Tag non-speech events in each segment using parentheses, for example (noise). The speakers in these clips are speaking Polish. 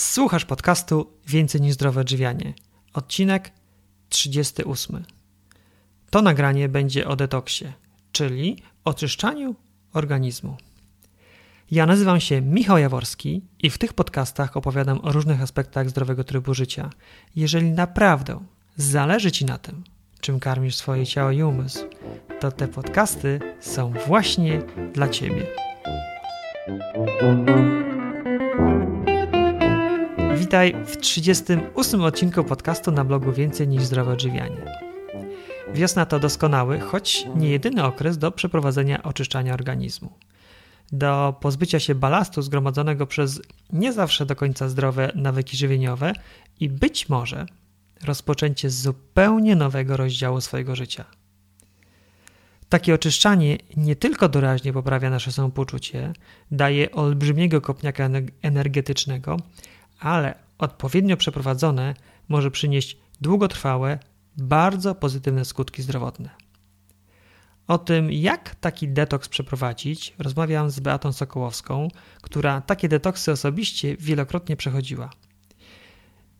Słuchasz podcastu Więcej niż zdrowe odżywianie. Odcinek 38. To nagranie będzie o detoksie, czyli oczyszczaniu organizmu. Ja nazywam się Michał Jaworski i w tych podcastach opowiadam o różnych aspektach zdrowego trybu życia. Jeżeli naprawdę zależy Ci na tym, czym karmisz swoje ciało i umysł, to te podcasty są właśnie dla Ciebie. Witaj w 38 odcinku podcastu na blogu Więcej niż zdrowe odżywianie. Wiosna to doskonały, choć nie jedyny okres do przeprowadzenia oczyszczania organizmu. Do pozbycia się balastu zgromadzonego przez nie zawsze do końca zdrowe nawyki żywieniowe i być może rozpoczęcie zupełnie nowego rozdziału swojego życia. Takie oczyszczanie nie tylko doraźnie poprawia nasze samopoczucie, daje olbrzymiego kopniaka energetycznego, ale odpowiednio przeprowadzone może przynieść długotrwałe, bardzo pozytywne skutki zdrowotne. O tym, jak taki detoks przeprowadzić, rozmawiam z Beatą Sokołowską, która takie detoksy osobiście wielokrotnie przechodziła.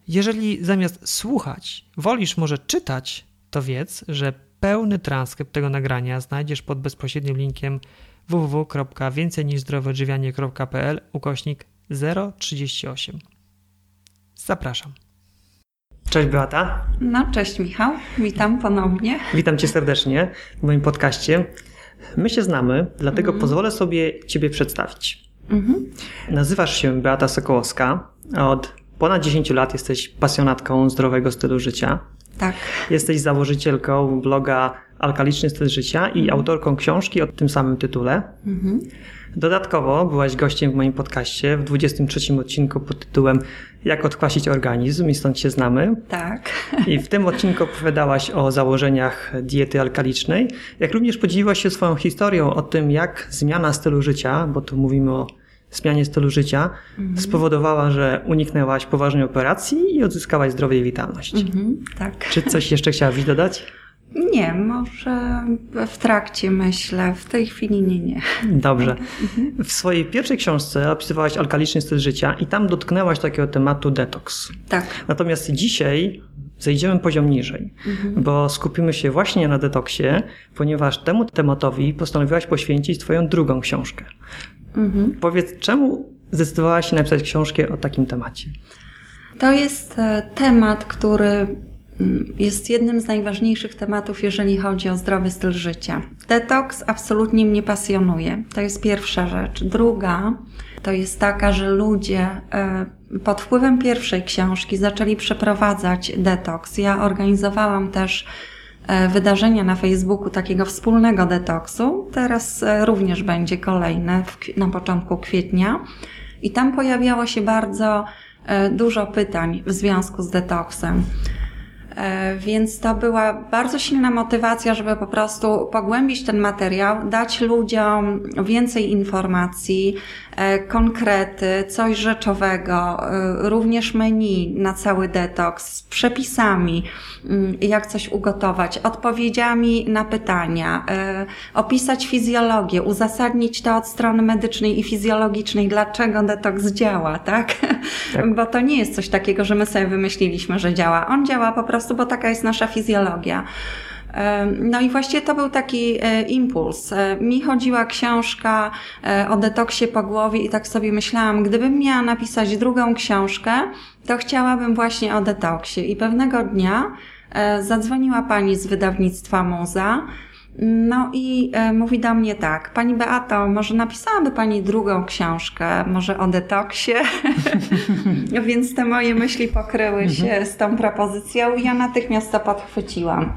Jeżeli zamiast słuchać, wolisz może czytać, to wiedz, że pełny transkrypt tego nagrania znajdziesz pod bezpośrednim linkiem www.więcejniżzdroweodżywianie.pl ukośnik 038. Zapraszam. Cześć Beata. No, cześć Michał, witam ponownie. Witam Cię serdecznie w moim podcaście. My się znamy, dlatego mm. pozwolę sobie Ciebie przedstawić. Mm -hmm. Nazywasz się Beata Sokołowska. Od ponad 10 lat jesteś pasjonatką zdrowego stylu życia. Tak. Jesteś założycielką bloga Alkaliczny styl życia i mm. autorką książki o tym samym tytule. -hmm. Dodatkowo byłaś gościem w moim podcaście w 23 odcinku pod tytułem Jak odkwasić organizm i stąd się znamy. Tak. I w tym odcinku opowiadałaś o założeniach diety alkalicznej, jak również podzieliłaś się swoją historią o tym, jak zmiana stylu życia, bo tu mówimy o zmianie stylu życia, mhm. spowodowała, że uniknęłaś poważnej operacji i odzyskałaś zdrowie i witalność. Mhm, tak. Czy coś jeszcze chciałabyś dodać? Nie, może w trakcie myślę, w tej chwili nie, nie. Dobrze. Mhm. W swojej pierwszej książce opisywałaś alkaliczny styl życia i tam dotknęłaś takiego tematu detoks. Tak. Natomiast dzisiaj zejdziemy poziom niżej, mhm. bo skupimy się właśnie na detoksie, ponieważ temu tematowi postanowiłaś poświęcić Twoją drugą książkę. Mhm. Powiedz, czemu zdecydowałaś się napisać książkę o takim temacie? To jest e, temat, który jest jednym z najważniejszych tematów, jeżeli chodzi o zdrowy styl życia. Detoks absolutnie mnie pasjonuje. To jest pierwsza rzecz. Druga to jest taka, że ludzie e, pod wpływem pierwszej książki zaczęli przeprowadzać detoks. Ja organizowałam też e, wydarzenia na Facebooku takiego wspólnego detoksu. Teraz e, również będzie kolejne na początku kwietnia. I tam pojawiało się bardzo dużo pytań w związku z detoksem. E, więc to była bardzo silna motywacja, żeby po prostu pogłębić ten materiał, dać ludziom więcej informacji, e, konkrety, coś rzeczowego, e, również menu na cały detoks z przepisami, mm, jak coś ugotować, odpowiedziami na pytania, opisać fizjologię, uzasadnić to od strony medycznej i fizjologicznej, dlaczego detoks działa, tak? tak? (laughs) Bo to nie jest coś takiego, że my sobie wymyśliliśmy, że działa. On działa po prostu prostu, bo taka jest nasza fizjologia. No i właściwie to był taki e, impuls. E, mi chodziła książka e, o detoksie po głowie i tak sobie myślałam, gdybym miała napisać drugą książkę, to chciałabym właśnie o detoksie. I pewnego dnia zadzwoniła pani z wydawnictwa Muza no i e, mówi do mnie tak, Pani Beato, może napisałaby Pani drugą książkę, może o detoksie? (laughs) Więc te moje myśli pokryły się mhm. z tą propozycją i ja natychmiast to podchwyciłam.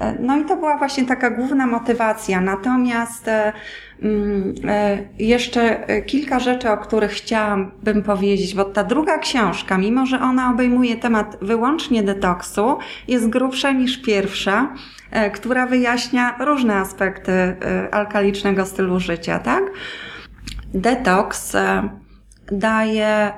E, no i to była właśnie taka główna motywacja. Natomiast e, mm, jeszcze kilka rzeczy, o których chciałabym powiedzieć, bo ta druga książka, mimo że ona obejmuje temat wyłącznie detoksu, jest grubsza niż pierwsza która wyjaśnia różne aspekty e, alkalicznego stylu życia, tak? Detoks e, daje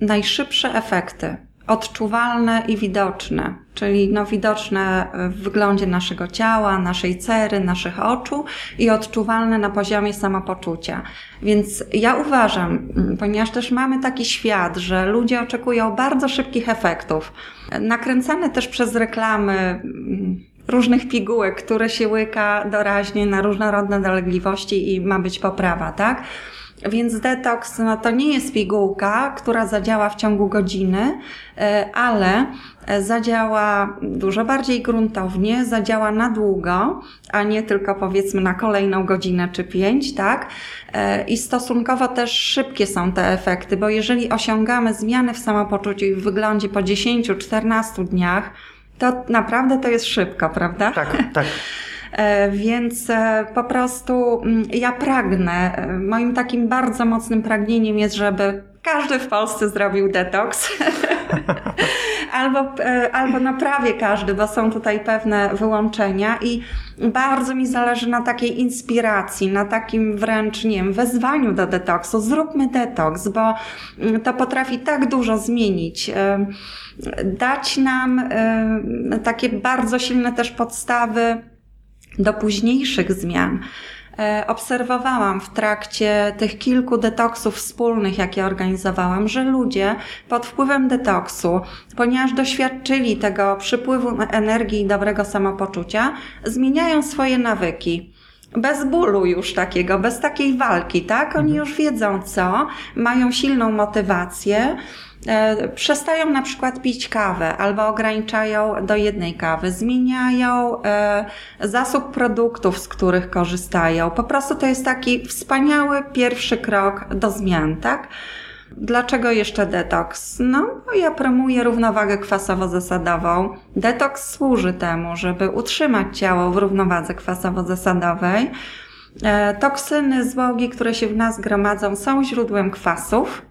najszybsze efekty odczuwalne i widoczne, czyli no widoczne w wyglądzie naszego ciała, naszej cery, naszych oczu i odczuwalne na poziomie samopoczucia. Więc ja uważam, mm, ponieważ też mamy taki świat, że ludzie oczekują bardzo szybkich efektów, nakręcane też przez reklamy mm, różnych pigułek, które się łyka doraźnie na różnorodne dolegliwości i ma być poprawa, tak? Więc detoks no to nie jest pigułka, która zadziała w ciągu godziny, e, ale zadziała dużo bardziej gruntownie, zadziała na długo, a nie tylko powiedzmy na kolejną godzinę czy pięć, tak? E, I stosunkowo też szybkie są te efekty, bo jeżeli osiągamy zmiany w samopoczuciu i w wyglądzie po 10-14 dniach, to naprawdę to jest szybko, prawda? Tak, tak. (laughs) E, więc e, po prostu mm, ja pragnę, e, moim takim bardzo mocnym pragnieniem jest, żeby każdy w Polsce zrobił detoks. (laughs) albo, albo na prawie każdy, bo są tutaj pewne wyłączenia i bardzo mi zależy na takiej inspiracji, na takim wręcz, nie wiem, wezwaniu do detoksu. Zróbmy detoks, bo mm, to potrafi tak dużo zmienić. Dać nam takie bardzo silne też podstawy do późniejszych zmian. E, obserwowałam w trakcie tych kilku detoksów wspólnych, jakie organizowałam, że ludzie pod wpływem detoksu, ponieważ doświadczyli tego przypływu energii i dobrego samopoczucia, zmieniają swoje nawyki bez bólu już takiego, bez takiej walki, tak? Oni mhm. już wiedzą co, mają silną motywację, przestają na przykład pić kawę albo ograniczają do jednej kawy, zmieniają e, zasób produktów, z których korzystają. Po prostu to jest taki wspaniały pierwszy krok do zmian, tak? Dlaczego jeszcze detoks? No, ja promuję równowagę kwasowo-zasadową. Detoks służy temu, żeby utrzymać ciało w równowadze kwasowo-zasadowej. E, toksyny, złogi, które się w nas gromadzą, są źródłem kwasów.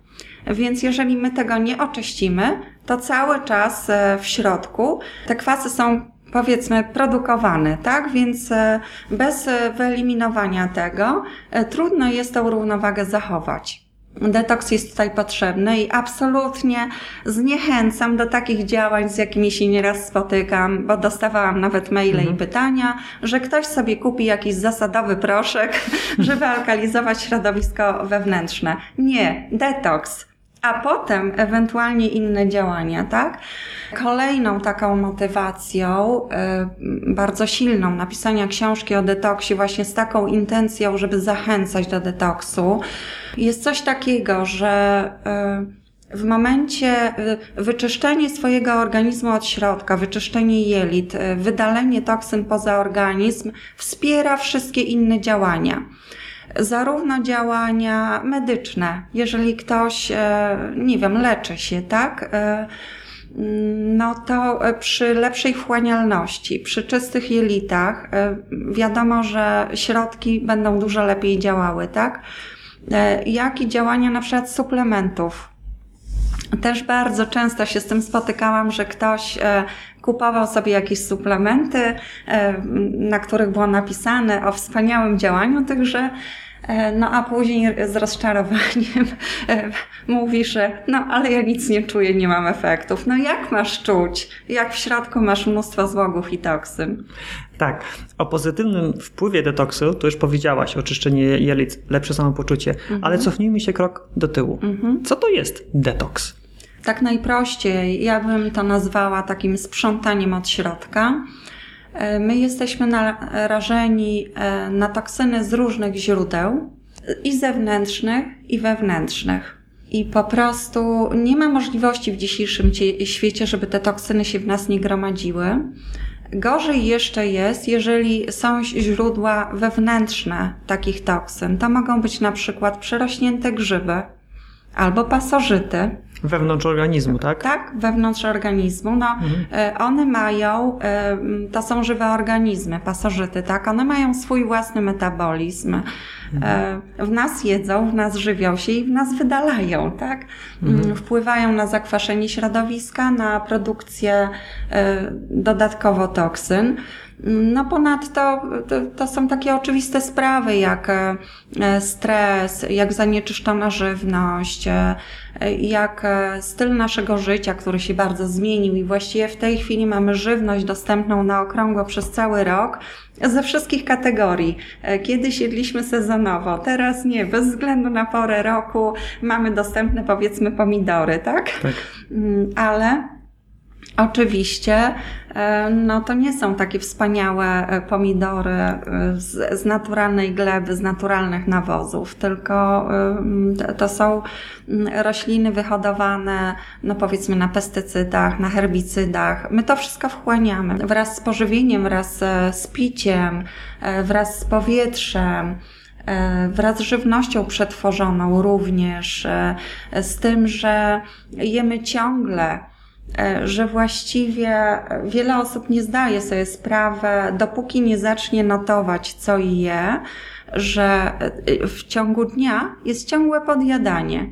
Więc jeżeli my tego nie oczyścimy, to cały czas e, w środku te kwasy są powiedzmy produkowane, tak? Więc e, bez e, wyeliminowania tego trudno jest tą równowagę zachować. Detoks jest tutaj potrzebny i absolutnie zniechęcam do takich działań, z jakimi się nieraz spotykam, bo dostawałam nawet maile mhm. i pytania, że ktoś sobie kupi jakiś zasadowy proszek, (laughs) żeby (laughs) alkalizować środowisko wewnętrzne. Nie, detoks a potem ewentualnie inne działania, tak? Kolejną taką motywacją, y, bardzo silną napisania książki o detoksie właśnie z taką intencją, żeby zachęcać do detoksu, jest coś takiego, że y, w momencie y, wyczyszczenie swojego organizmu od środka, wyczyszczenie jelit, wydalenie toksyn poza organizm wspiera wszystkie inne działania zarówno działania medyczne, jeżeli ktoś, e, nie wiem, leczy się, tak? E, no to przy lepszej wchłanialności, przy czystych jelitach, e, wiadomo, że środki będą dużo lepiej działały, tak? Jak i działania na przykład suplementów. Też bardzo często się z tym spotykałam, że ktoś kupował sobie jakieś suplementy, na których było napisane o wspaniałym działaniu tychże E, no a później z rozczarowaniem e, mówi, że no ale ja nic nie czuję, nie mam efektów. No jak masz czuć, jak w środku masz mnóstwo złogów i toksyn? Tak. O pozytywnym wpływie detoksu to już powiedziałaś, oczyszczenie jelit, lepsze samopoczucie, mhm. ale cofnijmy się krok do tyłu. Mhm. Co to jest detoks? Tak najprościej, ja bym to nazwała takim sprzątaniem od środka. E, my jesteśmy narażeni e, na toksyny z różnych źródeł, i zewnętrznych, i wewnętrznych. I po prostu nie ma możliwości w dzisiejszym świecie, żeby te toksyny się w nas nie gromadziły. Gorzej jeszcze jest, jeżeli są źródła wewnętrzne takich toksyn. To mogą być na przykład przerośnięte grzyby albo pasożyty, Wewnątrz organizmu, tak? Tak, wewnątrz organizmu. No, mhm. E, one mają, e, to są żywe organizmy, pasożyty, tak? One mają swój własny metabolizm. Mhm. W nas jedzą, w nas żywią się i w nas wydalają, tak? Mhm. Mm, wpływają na zakwaszenie środowiska, na produkcję dodatkowo toksyn. No ponadto to, to są takie oczywiste sprawy jak e, stres, jak zanieczyszczona żywność, e, jak e, styl naszego życia, który się bardzo zmienił i właściwie w tej chwili mamy żywność dostępną na okrągło przez cały rok ze wszystkich kategorii. Kiedyś jedliśmy sezonowo, teraz nie, bez względu na porę roku mamy dostępne powiedzmy pomidory, tak? Tak. Mm, ale Oczywiście, no to nie są takie wspaniałe e, pomidory e, z, z, naturalnej gleby, z naturalnych nawozów, tylko to są rośliny wyhodowane, no powiedzmy na pestycydach, na herbicydach. My to wszystko wchłaniamy wraz z pożywieniem, wraz z piciem, wraz z powietrzem wraz z żywnością przetworzoną również, z tym, że jemy ciągle E, że właściwie wiele osób nie zdaje sobie sprawy, dopóki nie zacznie notować, co je, że e, w ciągu dnia jest ciągłe podjadanie.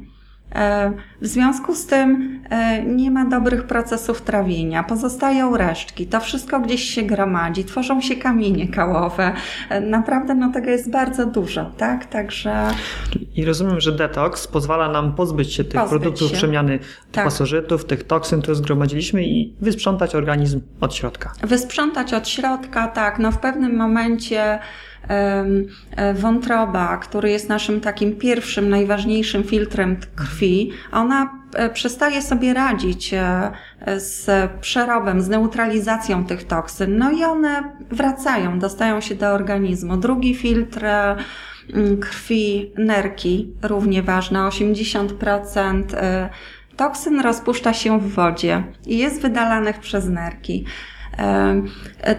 W związku z tym e, nie ma dobrych procesów trawienia, pozostają resztki, to wszystko gdzieś się gromadzi, tworzą się kamienie kałowe. E, naprawdę no tego jest bardzo dużo, tak? Także... I rozumiem, że detoks pozwala nam pozbyć się tych pozbyć produktów się. przemiany tak. pasożytów, tych toksyn, które zgromadziliśmy i wysprzątać organizm od środka. Wysprzątać od środka, tak. No w pewnym momencie E, wątroba, który jest naszym takim pierwszym, najważniejszym filtrem krwi, ona e, przestaje sobie radzić e, z przerobem, z neutralizacją tych toksyn, no i one wracają, dostają się do organizmu. Drugi filtr krwi, nerki, równie ważne, 80% toksyn rozpuszcza się w wodzie i jest wydalanych przez nerki.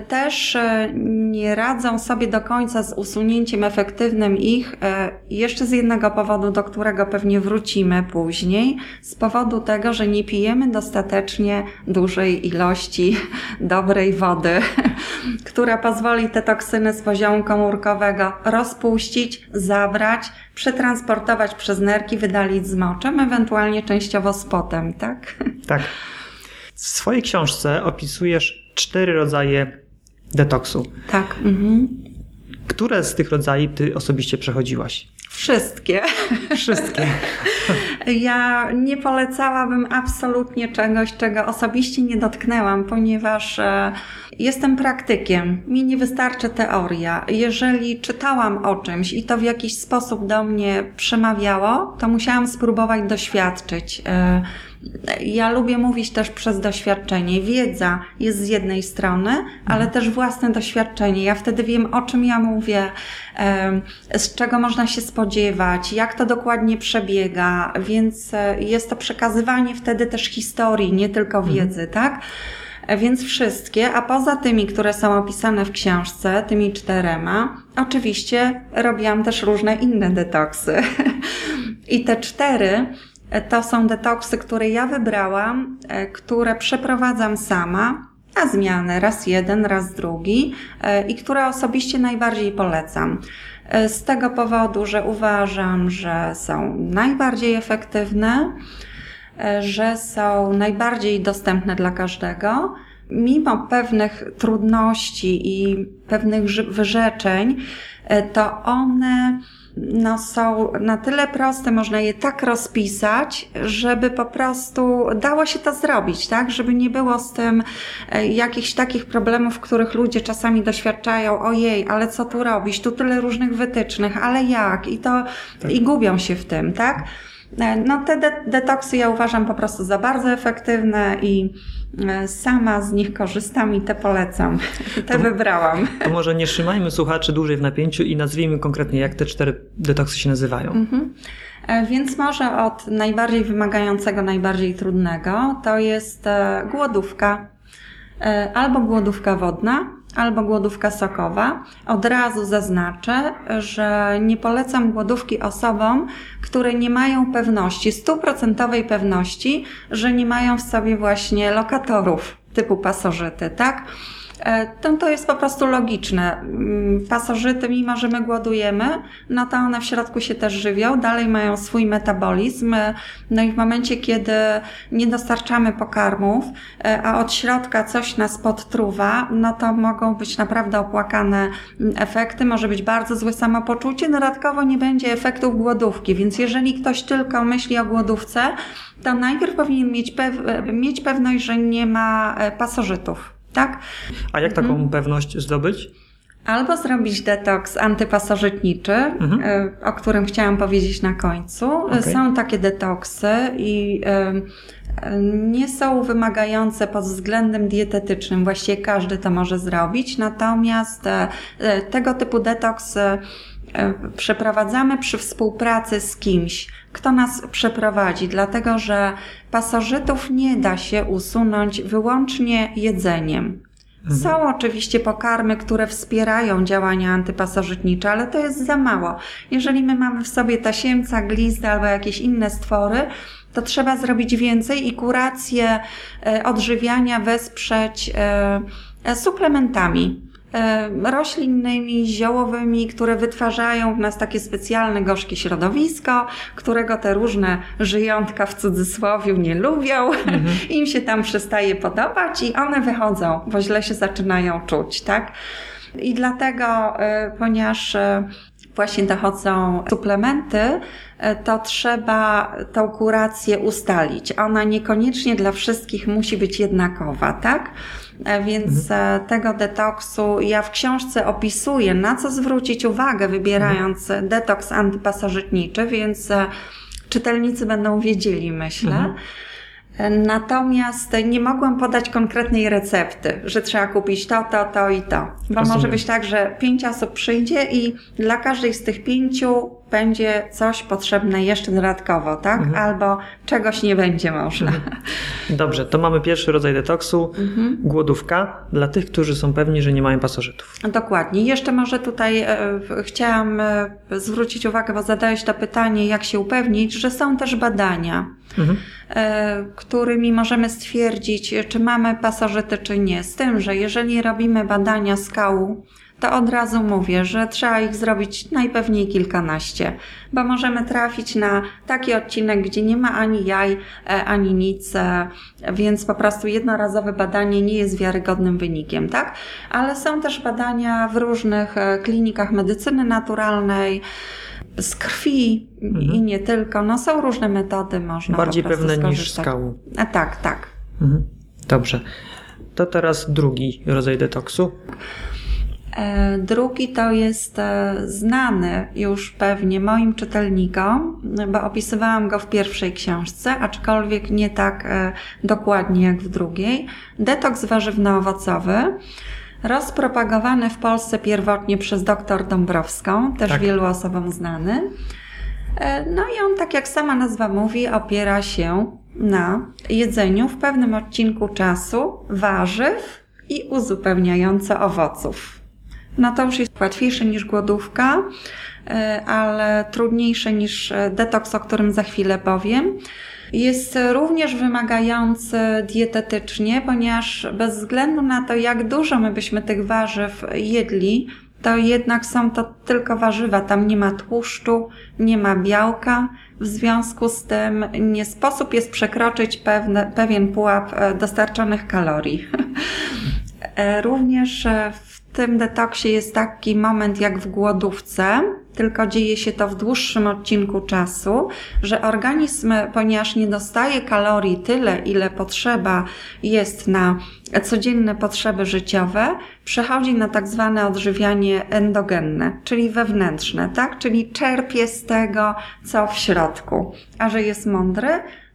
Też e, nie radzą sobie do końca z usunięciem efektywnym ich e, jeszcze z jednego powodu, do którego pewnie wrócimy później, z powodu tego, że nie pijemy dostatecznie dużej ilości (laughs) dobrej wody, (laughs) która pozwoli te toksyny z poziomu komórkowego rozpuścić, zabrać, przetransportować przez nerki, wydalić z moczem, ewentualnie częściowo z potem, tak? Tak. W swojej książce opisujesz cztery rodzaje detoksu. Tak. Mhm. Które z tych rodzajów ty osobiście przechodziłaś? Wszystkie. Wszystkie. (laughs) Ja nie polecałabym absolutnie czegoś, czego osobiście nie dotknęłam, ponieważ e, jestem praktykiem. Mi nie wystarczy teoria. Jeżeli czytałam o czymś i to w jakiś sposób do mnie przemawiało, to musiałam spróbować doświadczyć. Ja lubię mówić też przez doświadczenie. Wiedza jest z jednej strony, ale mhm. też własne doświadczenie. Ja wtedy wiem, o czym ja mówię, z czego można się spodziewać, jak to dokładnie przebiega, więc e, jest to przekazywanie wtedy też historii, nie tylko mhm. wiedzy, tak? E, więc wszystkie, a poza tymi, które są opisane w książce, tymi czterema, oczywiście robiłam też różne inne detoksy. (laughs) I te cztery to są detoksy, które ja wybrałam, e, które przeprowadzam sama na zmianę, raz jeden, raz drugi e, i które osobiście najbardziej polecam. E, z tego powodu, że uważam, że są najbardziej efektywne, że są najbardziej dostępne dla każdego. Mimo pewnych trudności i pewnych wyrzeczeń, to one no, są na tyle proste, można je tak rozpisać, żeby po prostu dało się to zrobić, tak? Żeby nie było z tym e, jakichś takich problemów, których ludzie czasami doświadczają. Ojej, ale co tu robić? Tu tyle różnych wytycznych, ale jak? I to, tak. i gubią się w tym, tak? E, no te de detoksy ja uważam po prostu za bardzo efektywne i e, sama z nich korzystam i te polecam. Te to, wybrałam. To może nie trzymajmy słuchaczy dłużej w napięciu i nazwijmy konkretnie, jak te cztery detoksy się nazywają. Mhm. E, więc może od najbardziej wymagającego, najbardziej trudnego to jest głodówka albo głodówka wodna, albo głodówka sokowa. Od razu zaznaczę, że nie polecam głodówki osobom, które nie mają pewności, stuprocentowej pewności, że nie mają w sobie właśnie lokatorów typu pasożyty, tak? E, to, to jest po prostu logiczne. Mm, pasożyty, mimo że my głodujemy, no to one w środku się też żywią, dalej mają swój metabolizm. E, no i w momencie, kiedy nie dostarczamy pokarmów, e, a od środka coś nas podtruwa, no to mogą być naprawdę opłakane mm, efekty, może być bardzo złe samopoczucie, dodatkowo nie będzie efektów głodówki, więc jeżeli ktoś tylko myśli o głodówce, to najpierw powinien mieć, pew mieć pewność, że nie ma pasożytów tak? A jak taką mhm. pewność zdobyć? Albo zrobić detoks antypasożytniczy, mhm. E, o którym chciałam powiedzieć na końcu. Okay. Są takie detoksy i e, nie są wymagające pod względem dietetycznym. Właściwie każdy to może zrobić. Natomiast e, tego typu detoks przeprowadzamy przy współpracy z kimś, kto nas przeprowadzi, dlatego że pasożytów nie da się usunąć wyłącznie jedzeniem. Mhm. Są oczywiście pokarmy, które wspierają działania antypasożytnicze, ale to jest za mało. Jeżeli my mamy w sobie tasiemca, glizdę albo jakieś inne stwory, to trzeba zrobić więcej i kurację e, odżywiania wesprzeć e, suplementami. E, roślinnymi, ziołowymi, które wytwarzają w nas takie specjalne gorzkie środowisko, którego te różne żyjątka w cudzysłowie nie lubią. Mhm. (laughs) Im się tam przestaje podobać i one wychodzą, bo źle się zaczynają czuć, tak? I dlatego, e, ponieważ e, właśnie dochodzą suplementy, to trzeba tą kurację ustalić. Ona niekoniecznie dla wszystkich musi być jednakowa, tak? E, więc mhm. E, tego detoksu ja w książce opisuję, na co zwrócić uwagę, wybierając mhm. detoks antypasożytniczy, więc e, czytelnicy będą wiedzieli, myślę. Mhm. Natomiast nie mogłam podać konkretnej recepty, że trzeba kupić to, to, to i to. Bo Rozumiem. może być tak, że pięć osób przyjdzie i dla każdej z tych pięciu będzie coś potrzebne jeszcze dodatkowo, tak? Mhm. Albo czegoś nie będzie można. Mhm. Dobrze, to mamy pierwszy rodzaj detoksu, mhm. głodówka dla tych, którzy są pewni, że nie mają pasożytów. Dokładnie. Jeszcze może tutaj e, chciałam e, zwrócić uwagę, bo zadałeś to pytanie, jak się upewnić, że są też badania, mhm. e, którymi możemy stwierdzić, czy mamy pasożyty, czy nie. Z tym, że jeżeli robimy badania skału, to od razu mówię, że trzeba ich zrobić najpewniej kilkanaście, bo możemy trafić na taki odcinek, gdzie nie ma ani jaj, e, ani nic, e, więc po prostu jednorazowe badanie nie jest wiarygodnym wynikiem, tak? Ale są też badania w różnych e, klinikach medycyny naturalnej, z krwi mhm. i nie tylko. No są różne metody, można Bardziej po pewne skorzystać. niż skału. A tak, tak. Mhm. Dobrze. To teraz drugi rodzaj detoksu. E, drugi to jest e, znany już pewnie moim czytelnikom, bo opisywałam go w pierwszej książce, aczkolwiek nie tak e, dokładnie jak w drugiej. Detoks warzywno-owocowy, rozpropagowany w Polsce pierwotnie przez dr Dąbrowską, też tak. wielu osobom znany. No i on, tak jak sama nazwa mówi, opiera się na jedzeniu w pewnym odcinku czasu warzyw i uzupełniająco owoców no to już jest łatwiejsze niż głodówka, e, ale trudniejsze niż e, detoks, o którym za chwilę powiem. Jest również wymagający dietetycznie, ponieważ bez względu na to, jak dużo my byśmy tych warzyw jedli, to jednak są to tylko warzywa. Tam nie ma tłuszczu, nie ma białka. W związku z tym nie sposób jest przekroczyć pewne, pewien pułap e, dostarczonych kalorii. (laughs) Również tym detoksie jest taki moment jak w głodówce, tylko dzieje się to w dłuższym odcinku czasu, że organizm, ponieważ nie dostaje kalorii tyle, ile potrzeba jest na codzienne potrzeby życiowe, przechodzi na tak zwane odżywianie endogenne, czyli wewnętrzne, tak? Czyli czerpie z tego, co w środku. A że jest mądry,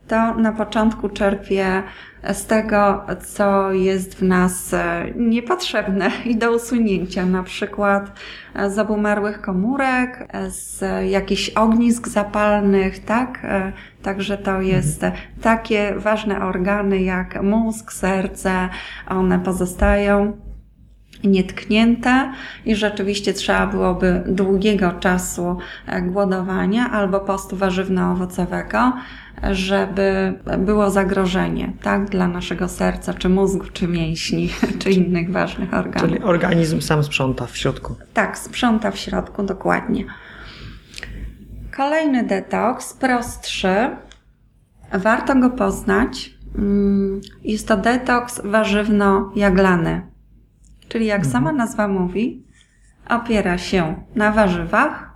to na początku czerpie z tego, co jest w nas e, niepotrzebne (laughs) i do usunięcia, na przykład e, z obumarłych komórek, e, z jakichś ognisk zapalnych, tak? Także to jest takie ważne organy jak mózg, serce, one pozostają nietknięte i rzeczywiście trzeba byłoby długiego czasu głodowania albo postu warzywno-owocowego, żeby było zagrożenie tak, dla naszego serca, czy mózgu, czy mięśni, (laughs) czy innych ważnych organów. Czyli organizm sam sprząta w środku. Tak, sprząta w środku, dokładnie. Kolejny detoks, prostszy. Warto go poznać. Mm, jest to detoks warzywno-jaglany. Czyli jak mhm. sama nazwa mówi, opiera się na warzywach,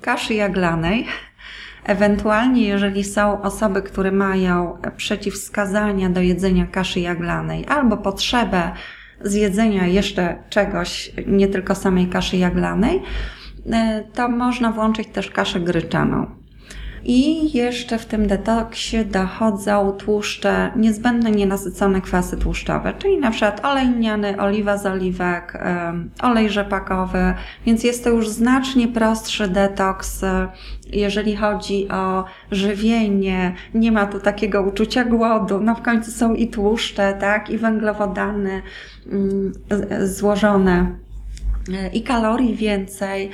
kaszy jaglanej, (laughs) Ewentualnie, jeżeli są osoby, które mają przeciwwskazania do jedzenia kaszy jaglanej albo potrzebę zjedzenia jeszcze czegoś, nie tylko samej kaszy jaglanej, e, to można włączyć też kaszę gryczaną. I jeszcze w tym detoksie dochodzą tłuszcze, niezbędne nienasycone kwasy tłuszczowe, czyli na przykład olej lniany, oliwa z oliwek, olej rzepakowy, więc jest to już znacznie prostszy detoks, jeżeli chodzi o żywienie. Nie ma tu takiego uczucia głodu, no w końcu są i tłuszcze, tak, i węglowodany mm, złożone i kalorii więcej.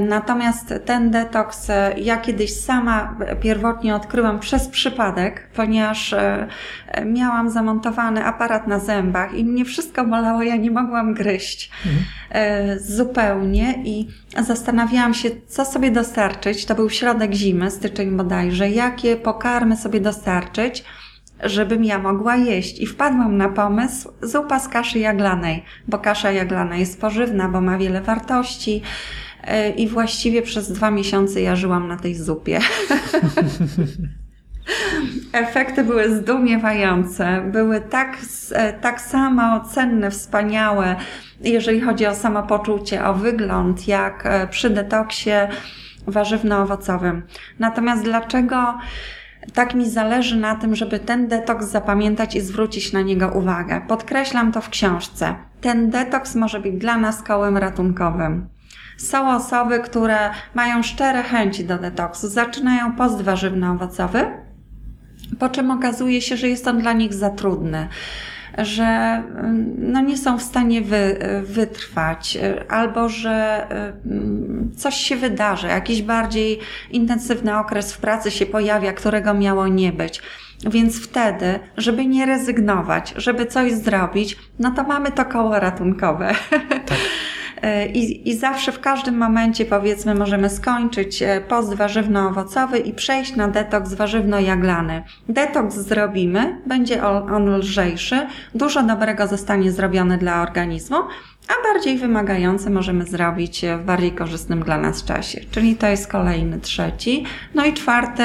Natomiast ten detoks e, ja kiedyś sama pierwotnie odkryłam przez przypadek, ponieważ e, miałam zamontowany aparat na zębach i mnie wszystko bolało, ja nie mogłam gryźć mhm. E, zupełnie i zastanawiałam się, co sobie dostarczyć. To był środek zimy, styczeń bodajże, jakie pokarmy sobie dostarczyć żebym ja mogła jeść. I wpadłam na pomysł zupa z kaszy jaglanej, bo kasza jaglana jest pożywna, bo ma wiele wartości. E, I właściwie przez dwa miesiące ja żyłam na tej zupie. (laughs) Efekty były zdumiewające, były tak, e, tak samo cenne, wspaniałe, jeżeli chodzi o samopoczucie, o wygląd, jak e, przy detoksie warzywno-owocowym. Natomiast dlaczego tak mi zależy na tym, żeby ten detoks zapamiętać i zwrócić na niego uwagę. Podkreślam to w książce. Ten detoks może być dla nas kołem ratunkowym. Są osoby, które mają szczere chęci do detoksu, zaczynają post warzywno-owocowy, po czym okazuje się, że jest on dla nich za trudny że mm, no nie są w stanie wy, wytrwać, albo że mm, coś się wydarzy, jakiś bardziej intensywny okres w pracy się pojawia, którego miało nie być. Więc wtedy, żeby nie rezygnować, żeby coś zrobić, no to mamy to koło ratunkowe. Tak. (laughs) E, I, I zawsze w każdym momencie, powiedzmy, możemy skończyć e, post warzywno-owocowy i przejść na detoks warzywno-jaglany. Detoks zrobimy, będzie on lżejszy, dużo dobrego zostanie zrobione dla organizmu, a bardziej wymagający możemy zrobić w bardziej korzystnym dla nas czasie. Czyli to jest kolejny trzeci. No i czwarty,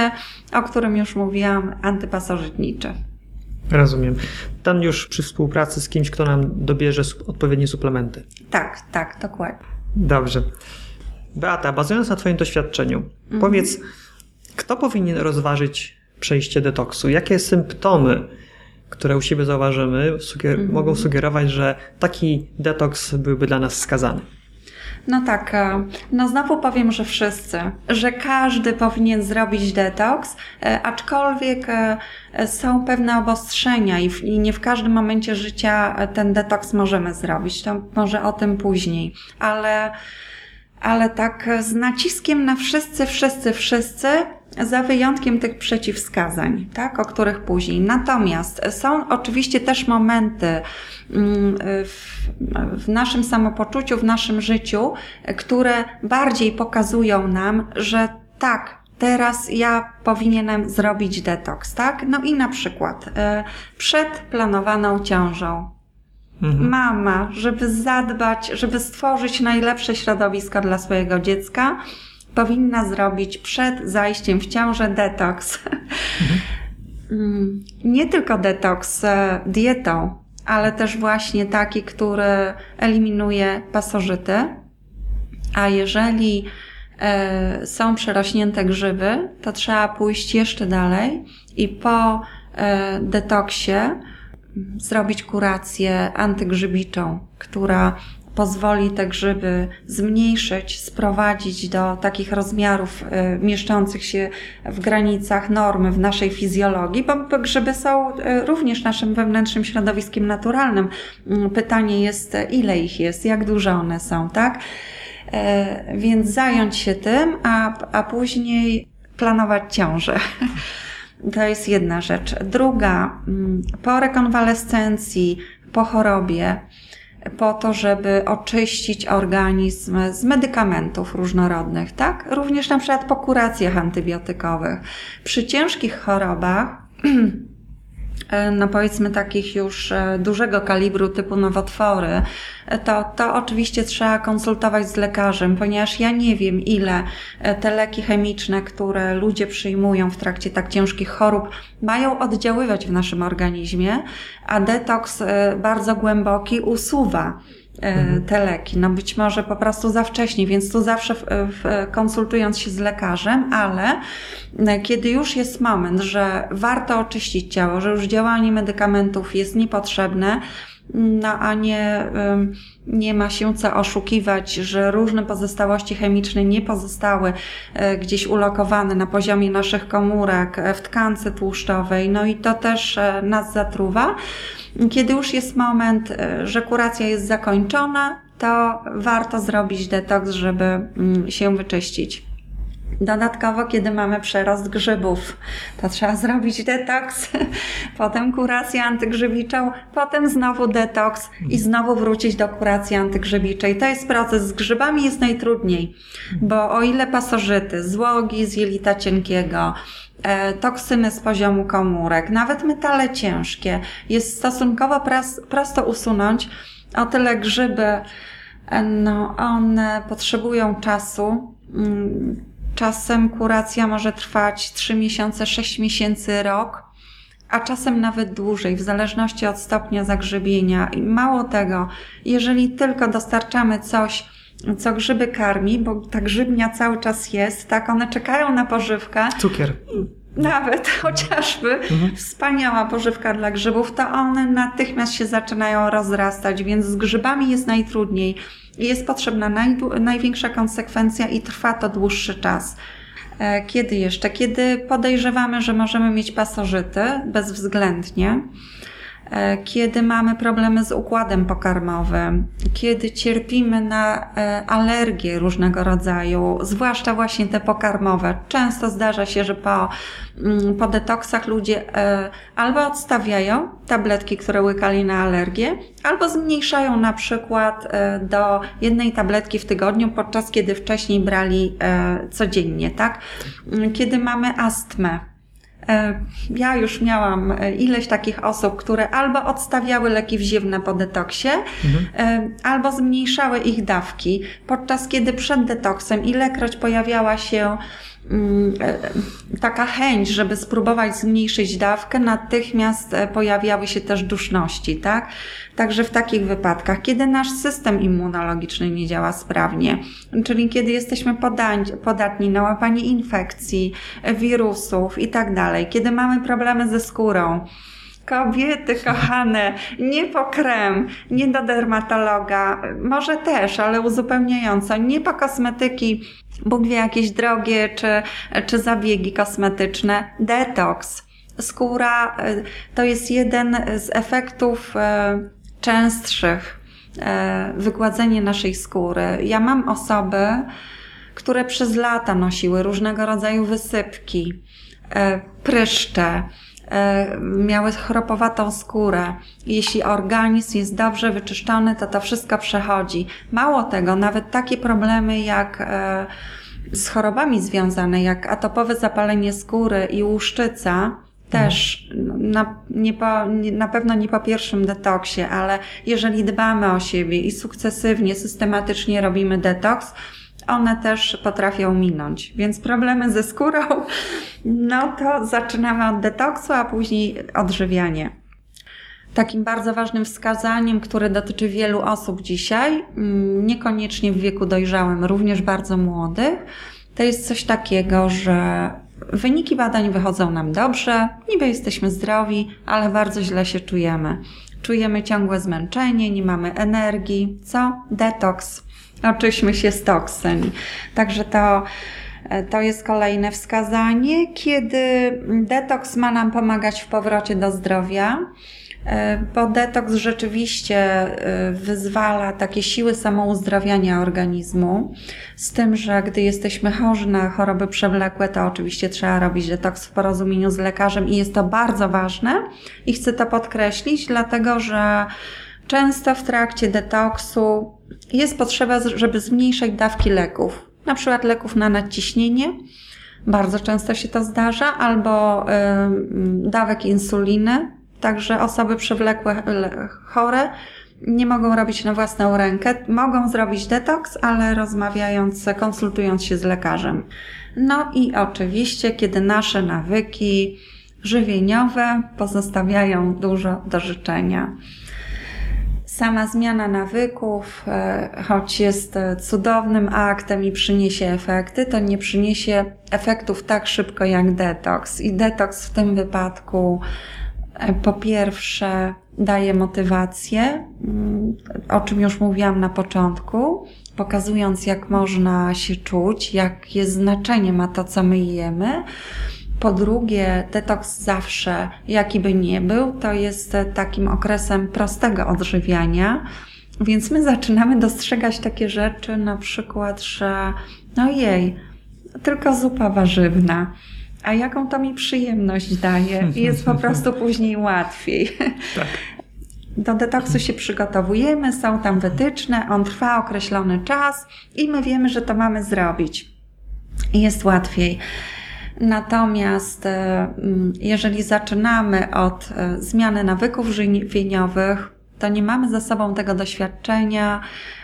o którym już mówiłam, antypasożytniczy. Rozumiem. Tam już przy współpracy z kimś, kto nam dobierze odpowiednie suplementy. Tak, tak, dokładnie. Dobrze. Beata, bazując na Twoim doświadczeniu, mhm. powiedz, kto powinien rozważyć przejście detoksu? Jakie symptomy, które u siebie zauważymy, suger mhm. mogą sugerować, że taki detoks byłby dla nas wskazany? No tak, e, no znowu powiem, że wszyscy, że każdy powinien zrobić detoks, e, aczkolwiek e, są pewne obostrzenia i nie w każdym momencie życia ten detoks możemy zrobić. To może o tym później, ale ale tak z naciskiem na wszyscy, wszyscy, wszyscy, za wyjątkiem tych przeciwwskazań, tak, o których później. Natomiast są oczywiście też momenty mm, w, w naszym samopoczuciu, w naszym życiu, które bardziej pokazują nam, że tak, teraz ja powinienem zrobić detoks, tak? No i na przykład e, przed planowaną ciążą Mhm. Mama, żeby zadbać, żeby stworzyć najlepsze środowisko dla swojego dziecka, powinna zrobić przed zajściem w ciążę detoks. Mhm. (laughs) Nie tylko detoks e, dietą, ale też właśnie taki, który eliminuje pasożyty. A jeżeli e, są przerośnięte grzyby, to trzeba pójść jeszcze dalej i po e, detoksie zrobić kurację antygrzybiczą, która pozwoli te grzyby zmniejszyć, sprowadzić do takich rozmiarów y, mieszczących się w granicach normy w naszej fizjologii, bo grzyby są y, również naszym wewnętrznym środowiskiem naturalnym. Mm, pytanie jest, ile ich jest, jak duże one są, tak? E, więc zająć się tym, a, a później planować ciążę. (laughs) To jest jedna rzecz. Druga, mm, po rekonwalescencji, po chorobie, po to, żeby oczyścić organizm z medykamentów różnorodnych, tak? Również na przykład po kuracjach antybiotykowych. Przy ciężkich chorobach (clears throat) no powiedzmy takich już e, dużego kalibru typu nowotwory, e, to, to oczywiście trzeba konsultować z lekarzem, ponieważ ja nie wiem ile te leki chemiczne, które ludzie przyjmują w trakcie tak ciężkich chorób, mają oddziaływać w naszym organizmie, a detoks bardzo głęboki usuwa. Te leki. No być może po prostu za wcześnie, więc tu zawsze w, w, konsultując się z lekarzem, ale e, kiedy już jest moment, że warto oczyścić ciało, że już działanie medykamentów jest niepotrzebne, no a nie, nie ma się co oszukiwać, że różne pozostałości chemiczne nie pozostały e, gdzieś ulokowane na poziomie naszych komórek, e, w tkance tłuszczowej, no i to też nas zatruwa kiedy już jest moment, e, że kuracja jest zakończona, to warto zrobić detoks, żeby mm, się wyczyścić. Dodatkowo, kiedy mamy przerost grzybów, to trzeba zrobić detoks, (laughs) potem kurację antygrzybiczą, potem znowu detoks i znowu wrócić do kuracji antygrzybiczej. To jest proces. Z grzybami jest najtrudniej, bo o ile pasożyty, złogi z jelita cienkiego, E, toksyny z poziomu komórek, nawet metale ciężkie jest stosunkowo prosto usunąć. O tyle grzyby, e, no, one potrzebują czasu. Czasem kuracja może trwać 3 miesiące, 6 miesięcy, rok, a czasem nawet dłużej, w zależności od stopnia zagrzybienia. I mało tego, jeżeli tylko dostarczamy coś, co grzyby karmi, bo ta grzybnia cały czas jest, tak, one czekają na pożywkę. Cukier. Nawet (laughs) chociażby mhm. wspaniała pożywka dla grzybów, to one natychmiast się zaczynają rozrastać, więc z grzybami jest najtrudniej. Jest potrzebna naj, największa konsekwencja i trwa to dłuższy czas. E, kiedy jeszcze? Kiedy podejrzewamy, że możemy mieć pasożyty bezwzględnie, kiedy mamy problemy z układem pokarmowym, kiedy cierpimy na e, alergie różnego rodzaju, zwłaszcza właśnie te pokarmowe. Często zdarza się, że po, mm, po detoksach ludzie e, albo odstawiają tabletki, które łykali na alergię, albo zmniejszają na przykład do jednej tabletki w tygodniu, podczas kiedy wcześniej brali codziennie, tak? Kiedy mamy astmę, E, ja już miałam e, ileś takich osób, które albo odstawiały leki wziewne po detoksie, mhm. E, albo zmniejszały ich dawki, podczas kiedy przed detoksem ilekroć pojawiała się taka chęć, żeby spróbować zmniejszyć dawkę, natychmiast pojawiały się też duszności, tak? Także w takich wypadkach, kiedy nasz system immunologiczny nie działa sprawnie, czyli kiedy jesteśmy podatni na łapanie infekcji, wirusów i tak dalej, kiedy mamy problemy ze skórą, Kobiety kochane, nie po krem, nie do dermatologa, może też, ale uzupełniająco, nie po kosmetyki, Bóg wie, jakieś drogie czy, czy zabiegi kosmetyczne. Detoks. Skóra y, to jest jeden z efektów y, częstszych e, wygładzenie naszej skóry. Ja mam osoby, które przez lata nosiły różnego rodzaju wysypki, pryszcze, miały chropowatą skórę. Jeśli organizm jest dobrze wyczyszczony, to to wszystko przechodzi. Mało tego, nawet takie problemy jak z chorobami związane, jak atopowe zapalenie skóry i łuszczyca, też na, nie po, nie, na pewno nie po pierwszym detoksie, ale jeżeli dbamy o siebie i sukcesywnie, systematycznie robimy detoks, one też potrafią minąć. Więc problemy ze skórą, no to zaczynamy od detoksu, a później odżywianie. Takim bardzo ważnym wskazaniem, które dotyczy wielu osób dzisiaj, mm, niekoniecznie w wieku dojrzałym, również bardzo młodych, to jest coś takiego, że Wyniki badań wychodzą nam dobrze, niby jesteśmy zdrowi, ale bardzo źle się czujemy. czujemy ciągłe zmęczenie, nie mamy energii. Co? Detoks. Oczyśmy się z toksyn. Także to, to jest kolejne wskazanie, kiedy detoks ma nam pomagać w powrocie do zdrowia. E, bo detoks rzeczywiście e, wyzwala takie siły samouzdrawiania organizmu, z tym, że gdy jesteśmy chorzy na choroby przewlekłe, to oczywiście trzeba robić detoks w porozumieniu z lekarzem i jest to bardzo ważne i chcę to podkreślić, dlatego że często w trakcie detoksu jest potrzeba, żeby zmniejszać dawki leków, na przykład leków na nadciśnienie, bardzo często się to zdarza, albo dawek insuliny, Także osoby przewlekłe, chore nie mogą robić na własną rękę. Mogą zrobić detoks, ale rozmawiając, konsultując się z lekarzem. No i oczywiście, kiedy nasze nawyki żywieniowe pozostawiają dużo do życzenia. Sama zmiana nawyków, e, choć jest cudownym aktem i przyniesie efekty, to nie przyniesie efektów tak szybko jak detoks. I detoks w tym wypadku E, po pierwsze, daje motywację, mm, o czym już mówiłam na początku, pokazując, jak można się czuć, jakie znaczenie ma to, co my jemy. Po drugie, detoks zawsze, jaki by nie był, to jest takim okresem prostego odżywiania, więc my zaczynamy dostrzegać takie rzeczy, na przykład, że no jej, tylko zupa warzywna a jaką to mi przyjemność daje i jest po prostu (laughs) później łatwiej. Tak. Do detoksu się przygotowujemy, są tam wytyczne, on trwa określony czas i my wiemy, że to mamy zrobić. I jest łatwiej. Natomiast e, jeżeli zaczynamy od e, zmiany nawyków żywieniowych, to nie mamy za sobą tego doświadczenia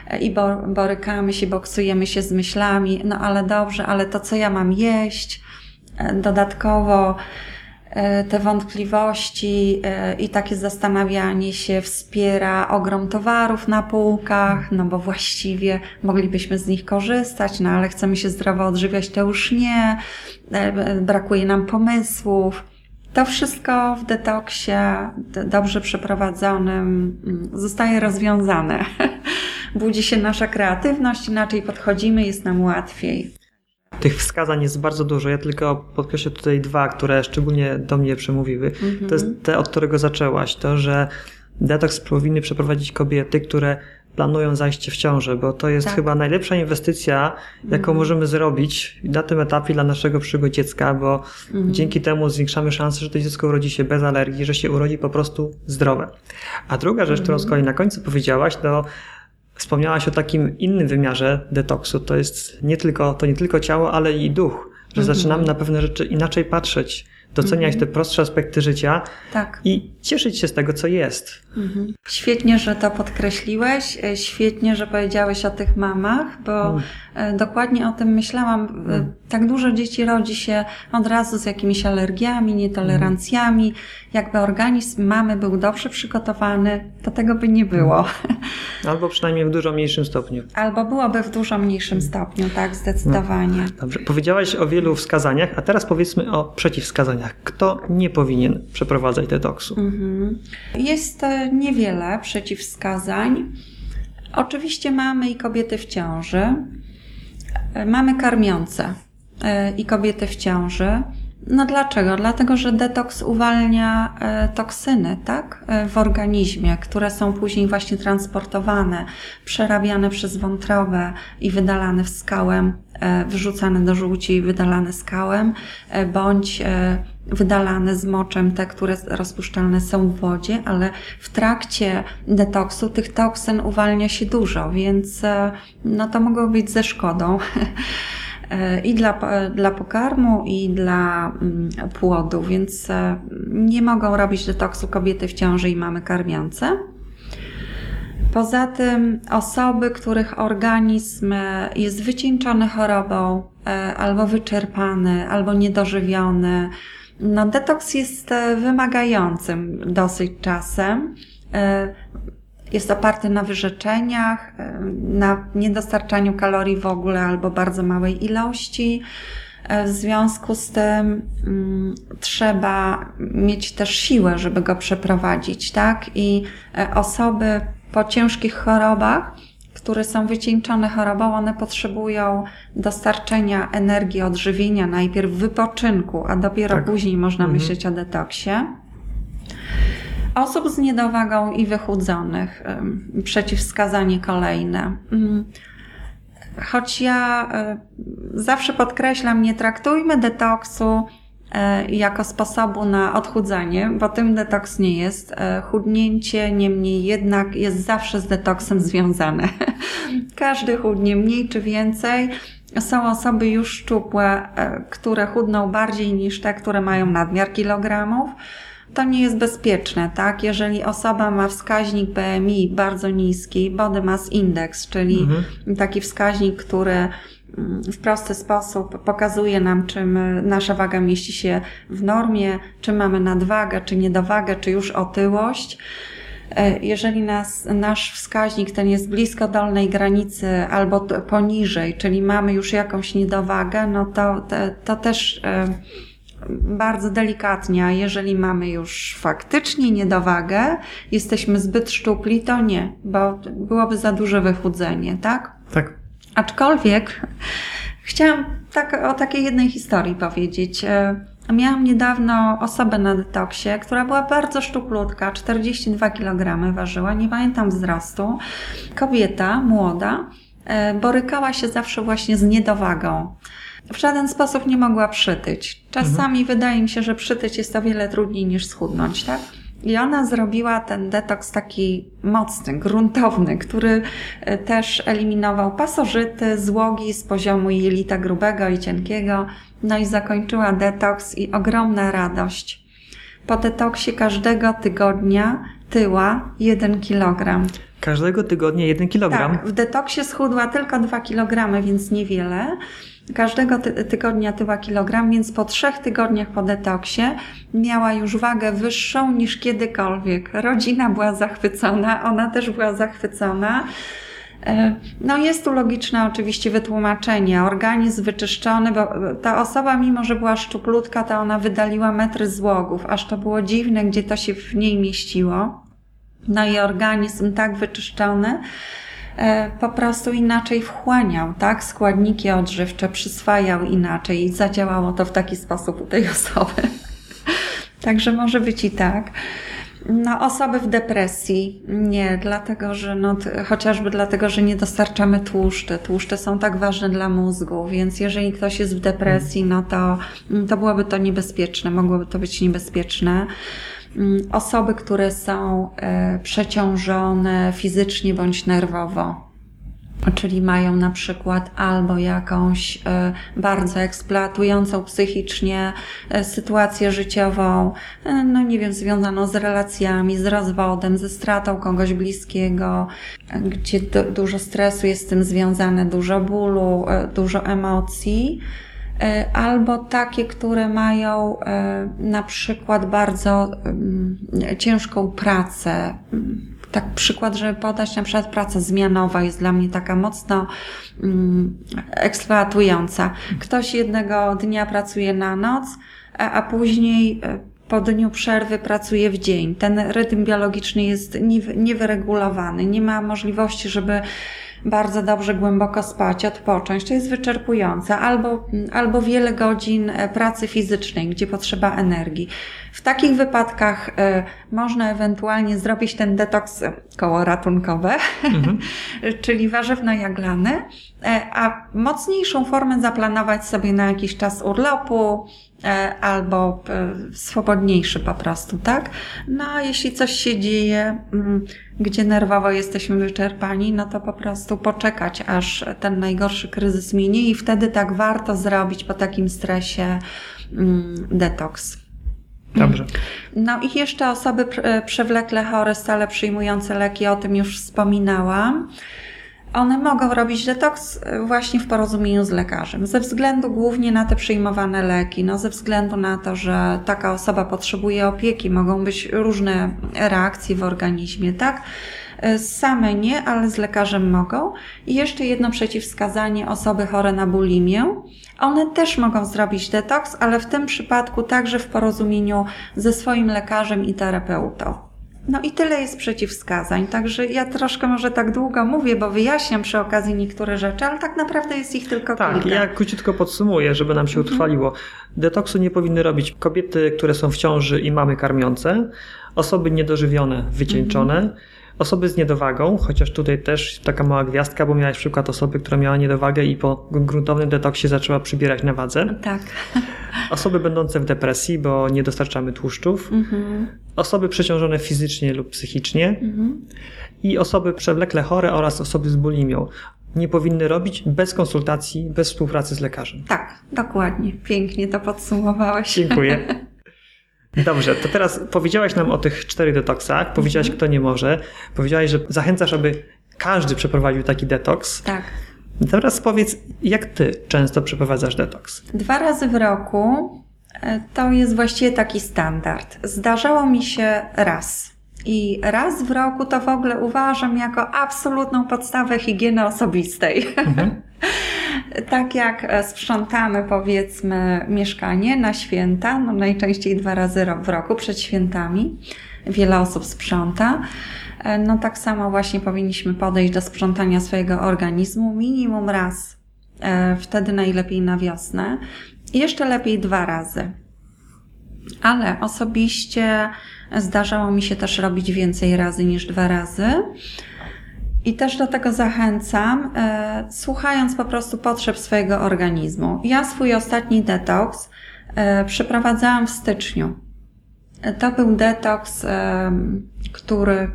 e, i borykamy się, boksujemy się z myślami, no ale dobrze, ale to co ja mam jeść, Dodatkowo te wątpliwości e, i takie zastanawianie się wspiera ogrom towarów na półkach, no bo właściwie moglibyśmy z nich korzystać, no ale chcemy się zdrowo odżywiać, to już nie, e, brakuje nam pomysłów. To wszystko w detoksie dobrze przeprowadzonym mm, zostaje rozwiązane. (laughs) Budzi się nasza kreatywność, inaczej podchodzimy, jest nam łatwiej. Tych wskazań jest bardzo dużo. Ja tylko podkreślę tutaj dwa, które szczególnie do mnie przemówiły. Mhm. To jest te, od którego zaczęłaś. To, że detoks powinny przeprowadzić kobiety, które planują zajście w ciążę, bo to jest tak. chyba najlepsza inwestycja, jaką mhm. możemy zrobić na tym etapie dla naszego przyszłego dziecka, bo mhm. dzięki temu zwiększamy szansę, że to dziecko urodzi się bez alergii, że się urodzi po prostu zdrowe. A druga rzecz, którą z kolei na końcu powiedziałaś, to Wspomniałaś o takim innym wymiarze detoksu. To jest nie tylko, to nie tylko ciało, ale i duch, że mhm. zaczynamy na pewne rzeczy inaczej patrzeć, doceniać mhm. te prostsze aspekty życia tak. i cieszyć się z tego, co jest. Mhm. Świetnie, że to podkreśliłeś, e, świetnie, że powiedziałeś o tych mamach, bo mhm. Dokładnie o tym myślałam. Mhm. Tak dużo dzieci rodzi się od razu z jakimiś alergiami, nietolerancjami. Mhm. Jakby organizm mamy był dobrze przygotowany, to tego by nie było. Mhm. Albo przynajmniej w dużo mniejszym stopniu. Albo byłoby w dużo mniejszym stopniu, tak, zdecydowanie. Dobrze, powiedziałaś o wielu wskazaniach, a teraz powiedzmy o przeciwwskazaniach. Kto nie powinien przeprowadzać detoksu? Mhm. Jest niewiele przeciwwskazań. Oczywiście mamy i kobiety w ciąży, mamy karmiące e, i kobiety w ciąży. No dlaczego? Dlatego, że detoks uwalnia e, toksyny, tak? E, w organizmie, które są później właśnie transportowane, przerabiane przez wątrobę i wydalane w skałę, wrzucane do żółci i wydalane skałem, bądź wydalane z moczem, te, które rozpuszczalne są w wodzie, ale w trakcie detoksu tych toksyn uwalnia się dużo, więc e, no to mogło być ze szkodą. (laughs) E, I dla, dla pokarmu, i dla mm, płodu, więc e, nie mogą robić detoksu kobiety w ciąży i mamy karmiące. Poza tym osoby, których organizm jest wycieńczony chorobą, albo wyczerpany, albo niedożywiony, no, detoks jest e, wymagającym dosyć czasem. E, jest oparty na wyrzeczeniach, e, na niedostarczaniu kalorii w ogóle albo bardzo małej ilości. W związku z tym mm, trzeba mieć też siłę, żeby go przeprowadzić, tak? I osoby po ciężkich chorobach, które są wycieńczone chorobą, one potrzebują dostarczenia energii, odżywienia, najpierw wypoczynku, a dopiero tak. później można mhm. myśleć o detoksie. Osób z niedowagą i wychudzonych, przeciwwskazanie kolejne. Choć ja e, zawsze podkreślam, nie traktujmy detoksu jako sposobu na odchudzanie, bo tym detoks nie jest. E, chudnięcie niemniej jednak jest zawsze z detoksem związane. (laughs) Każdy chudnie mniej czy więcej. Są osoby już szczupłe, e, które chudną bardziej niż te, które mają nadmiar kilogramów. To nie jest bezpieczne, tak? Jeżeli osoba ma wskaźnik BMI bardzo niski, Body Mass Index, czyli mhm. taki wskaźnik, który w prosty sposób pokazuje nam, czy my, nasza waga mieści się w normie, czy mamy nadwagę, czy niedowagę, czy już otyłość. E, jeżeli nas, nasz wskaźnik ten jest blisko dolnej granicy albo poniżej, czyli mamy już jakąś niedowagę, no to, to, to też e, bardzo delikatnie, a jeżeli mamy już faktycznie niedowagę, jesteśmy zbyt szczupli, to nie, bo byłoby za duże wychudzenie, tak? Tak. Aczkolwiek chciałam tak, o takiej jednej historii powiedzieć. E, miałam niedawno osobę na detoksie, która była bardzo szczuplutka, 42 kg ważyła, nie pamiętam wzrostu. Kobieta, młoda, e, borykała się zawsze właśnie z niedowagą. W żaden sposób nie mogła przytyć. Czasami mhm. wydaje mi się, że przytyć jest o wiele trudniej niż schudnąć, tak? I ona zrobiła ten detoks taki mocny, gruntowny, który e, też eliminował pasożyty, złogi z poziomu jelita grubego i cienkiego. No i zakończyła detoks i ogromna radość. Po detoksie każdego tygodnia tyła 1 kg. Każdego tygodnia 1 kg? Tak, w detoksie schudła tylko 2 kg, więc niewiele każdego ty tygodnia tyła kilogram, więc po trzech tygodniach po detoksie miała już wagę wyższą niż kiedykolwiek. Rodzina była zachwycona, ona też była zachwycona. E, no jest tu logiczne oczywiście wytłumaczenie. Organizm wyczyszczony, bo ta osoba mimo, że była szczuplutka, to ona wydaliła metry złogów, aż to było dziwne, gdzie to się w niej mieściło. No i organizm tak wyczyszczony, po prostu inaczej wchłaniał, tak? Składniki odżywcze przyswajał inaczej i zadziałało to w taki sposób u tej (laughs) osoby. Także może być i tak. No, osoby w depresji nie, dlatego że no, chociażby dlatego, że nie dostarczamy tłuszczy. Tłuszcze są tak ważne dla mózgu, więc jeżeli ktoś jest w depresji, no to, to byłoby to niebezpieczne, mogłoby to być niebezpieczne. Mm, osoby, które są e, przeciążone fizycznie bądź nerwowo. Czyli mają na przykład albo jakąś e, bardzo eksploatującą psychicznie e, sytuację życiową, no nie wiem, związaną z relacjami, z rozwodem, ze stratą kogoś bliskiego, gdzie dużo stresu jest z tym związane, dużo bólu, dużo emocji albo takie, które mają e, na przykład bardzo ciężką pracę. Tak przykład, żeby podać, na przykład praca zmianowa jest dla mnie taka mocno mm, eksploatująca. Ktoś jednego dnia pracuje na noc, a później e, po dniu przerwy pracuje w dzień. Ten rytm biologiczny jest niewyregulowany. Nie ma możliwości, żeby bardzo dobrze głęboko spać, odpocząć. To jest wyczerpujące. Albo, albo wiele godzin e, pracy fizycznej, gdzie potrzeba energii. W takich wypadkach y, można ewentualnie zrobić ten detoks koło ratunkowe, mhm. (laughs) czyli warzywno-jaglany, y, a mocniejszą formę zaplanować sobie na jakiś czas urlopu, E, albo e, swobodniejszy po prostu, tak? No a jeśli coś się dzieje, mm, gdzie nerwowo jesteśmy wyczerpani, no to po prostu poczekać, aż ten najgorszy kryzys minie i wtedy tak warto zrobić po takim stresie mm, detoks. Dobrze. No i jeszcze osoby przewlekle chore, stale przyjmujące leki, o tym już wspominałam. One mogą robić detoks e, właśnie w porozumieniu z lekarzem, ze względu głównie na te przyjmowane leki, no ze względu na to, że taka osoba potrzebuje opieki, mogą być różne reakcje w organizmie, tak? E, same nie, ale z lekarzem mogą. I jeszcze jedno przeciwwskazanie osoby chore na bulimię. One też mogą zrobić detoks, ale w tym przypadku także w porozumieniu ze swoim lekarzem i terapeutą. No i tyle jest przeciwwskazań, także ja troszkę może tak długo mówię, bo wyjaśniam przy okazji niektóre rzeczy, ale tak naprawdę jest ich tylko tak, kilka. Tak, ja króciutko podsumuję, żeby nam się mhm. utrwaliło. Detoksu nie powinny robić kobiety, które są w ciąży i mamy karmiące, osoby niedożywione, wycieńczone, mhm Osoby z niedowagą, chociaż tutaj też taka mała gwiazdka, bo miałeś przykład osoby, która miała niedowagę i po gruntownym detoksie zaczęła przybierać na wadze. Tak. (laughs) Osoby będące w depresji, bo nie dostarczamy tłuszczów. Mhm. Osoby przeciążone fizycznie lub psychicznie. Mhm. I osoby przewlekle chore oraz osoby z bulimią nie powinny robić bez konsultacji, bez współpracy z lekarzem. Tak, dokładnie. Pięknie to podsumowałeś. Dziękuję. (laughs) Dobrze, to teraz powiedziałaś nam o tych czterech detoksach, powiedziałaś, mhm. kto nie może, powiedziałaś, że zachęcasz, aby każdy przeprowadził taki detoks. Tak. Teraz powiedz, jak ty często przeprowadzasz detoks? Dwa razy w roku e, to jest właściwie taki standard. Zdarzało mi się raz. I raz w roku to w ogóle uważam jako absolutną podstawę higieny osobistej. Mhm. (laughs) tak jak e, sprzątamy powiedzmy mieszkanie na święta, no najczęściej dwa razy w roku przed świętami, wiele osób sprząta, e, no tak samo właśnie powinniśmy podejść do sprzątania swojego organizmu minimum raz, e, wtedy najlepiej na wiosnę, jeszcze lepiej dwa razy. Ale osobiście zdarzało mi się też robić więcej razy niż dwa razy. I też do tego zachęcam, e, słuchając po prostu potrzeb swojego organizmu. Ja swój ostatni detoks e, przeprowadzałam w styczniu. To był detoks, e, który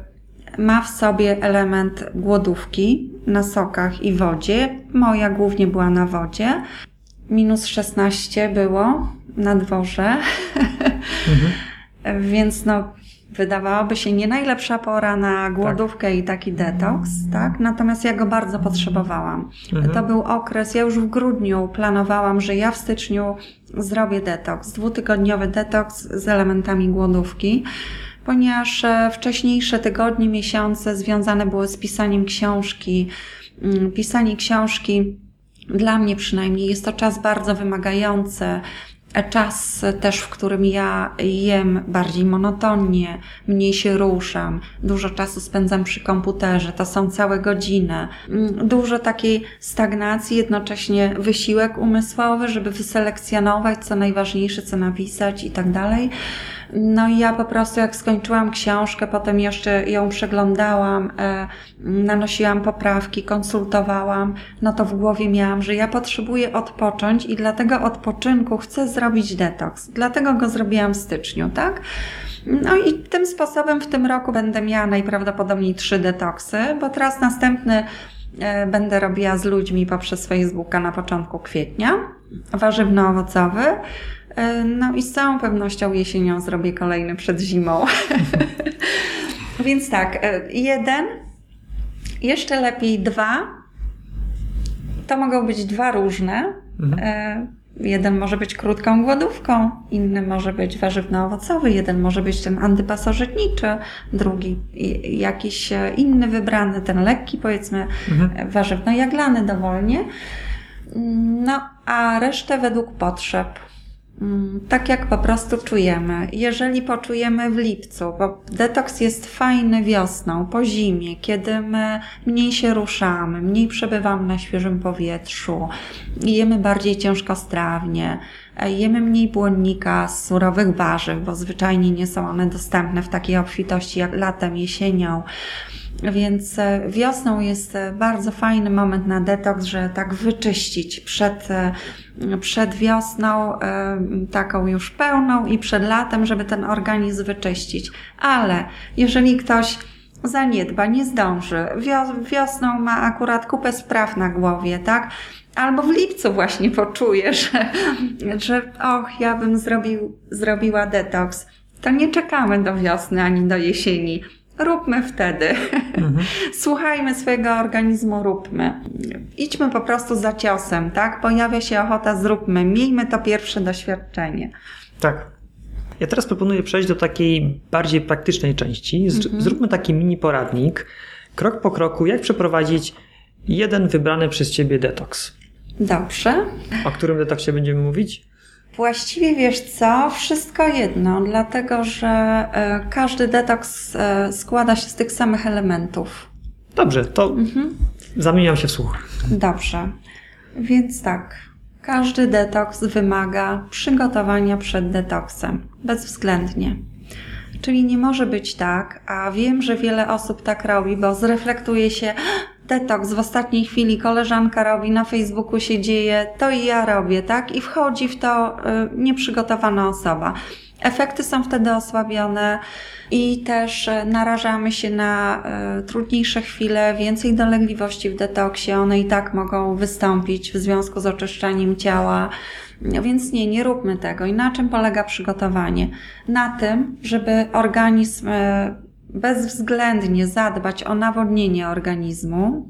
ma w sobie element głodówki na sokach i wodzie. Moja głównie była na wodzie. Minus 16 było na dworze. (laughs) Mhm. Więc no, wydawałoby się nie najlepsza pora na głodówkę tak. i taki detoks, tak? Natomiast ja go bardzo potrzebowałam. Mhm. To był okres, ja już w grudniu planowałam, że ja w styczniu zrobię detoks, dwutygodniowy detoks z elementami głodówki ponieważ e, wcześniejsze tygodnie, miesiące związane były z pisaniem książki. Mm, pisanie książki dla mnie przynajmniej jest to czas bardzo wymagający, czas też, w którym ja jem bardziej monotonnie, mniej się ruszam, dużo czasu spędzam przy komputerze, to są całe godziny, mm, dużo takiej stagnacji, jednocześnie wysiłek umysłowy, żeby wyselekcjonować co najważniejsze, co napisać i tak dalej. No i ja po prostu jak skończyłam książkę, potem jeszcze ją przeglądałam, e, nanosiłam poprawki, konsultowałam, no to w głowie miałam, że ja potrzebuję odpocząć i dlatego odpoczynku chcę zrobić detoks. Dlatego go zrobiłam w styczniu, tak? No i tym sposobem w tym roku będę miała najprawdopodobniej trzy detoksy, bo teraz następny e, będę robiła z ludźmi poprzez Facebooka na początku kwietnia, warzywno-owocowy. E, no i z całą pewnością jesienią zrobię kolejny przed zimą. (laughs) Więc tak, e, jeden, jeszcze lepiej dwa. To mogą być dwa różne. Mhm. E, jeden może być krótką głodówką, inny może być warzywno-owocowy, jeden może być ten antypasożytniczy, drugi jakiś inny wybrany, ten lekki powiedzmy mhm. warzywno-jaglany dowolnie. No, a resztę według potrzeb. Mm, tak jak po prostu czujemy. Jeżeli poczujemy w lipcu, bo detoks jest fajny wiosną, po zimie, kiedy my mniej się ruszamy, mniej przebywamy na świeżym powietrzu, jemy bardziej ciężkostrawnie, jemy mniej błonnika z surowych warzyw, bo zwyczajnie nie są one dostępne w takiej obfitości jak latem, jesienią. Więc e, wiosną jest e, bardzo fajny moment na detoks, że tak wyczyścić przed, e, przed wiosną, taką już pełną i przed latem, żeby ten organizm wyczyścić. Ale jeżeli ktoś zaniedba, nie zdąży, wiosną ma akurat kupę spraw na głowie, tak? Albo w lipcu właśnie poczuje, (laughs) że, że och, ja bym zrobił, zrobiła detoks. To nie czekamy do wiosny ani do jesieni róbmy wtedy. Mhm. (laughs) Słuchajmy swojego organizmu, róbmy. Idźmy po prostu za ciosem, tak? Pojawia się ochota, zróbmy. Miejmy to pierwsze doświadczenie. Tak. Ja teraz proponuję przejść do takiej bardziej praktycznej części. Mhm. Zróbmy taki mini poradnik, krok po kroku, jak przeprowadzić jeden wybrany przez Ciebie detoks. Dobrze. O którym detoksie będziemy mówić? Właściwie wiesz co, wszystko jedno, dlatego że e, każdy detoks e, składa się z tych samych elementów. Dobrze, to mhm. zamieniam się w słuch. Dobrze, więc tak. Każdy detoks wymaga przygotowania przed detoksem, bezwzględnie. Czyli nie może być tak, a wiem, że wiele osób tak robi, bo zreflektuje się, detoks w ostatniej chwili koleżanka robi, na Facebooku się dzieje, to i ja robię, tak? I wchodzi w to y, nieprzygotowana osoba. Efekty są wtedy osłabione i też y, narażamy się na y, trudniejsze chwile, więcej dolegliwości w detoksie. One i tak mogą wystąpić w związku z oczyszczaniem ciała. Więc nie, nie róbmy tego. I na czym polega przygotowanie? Na tym, żeby organizm bezwzględnie zadbać o nawodnienie organizmu.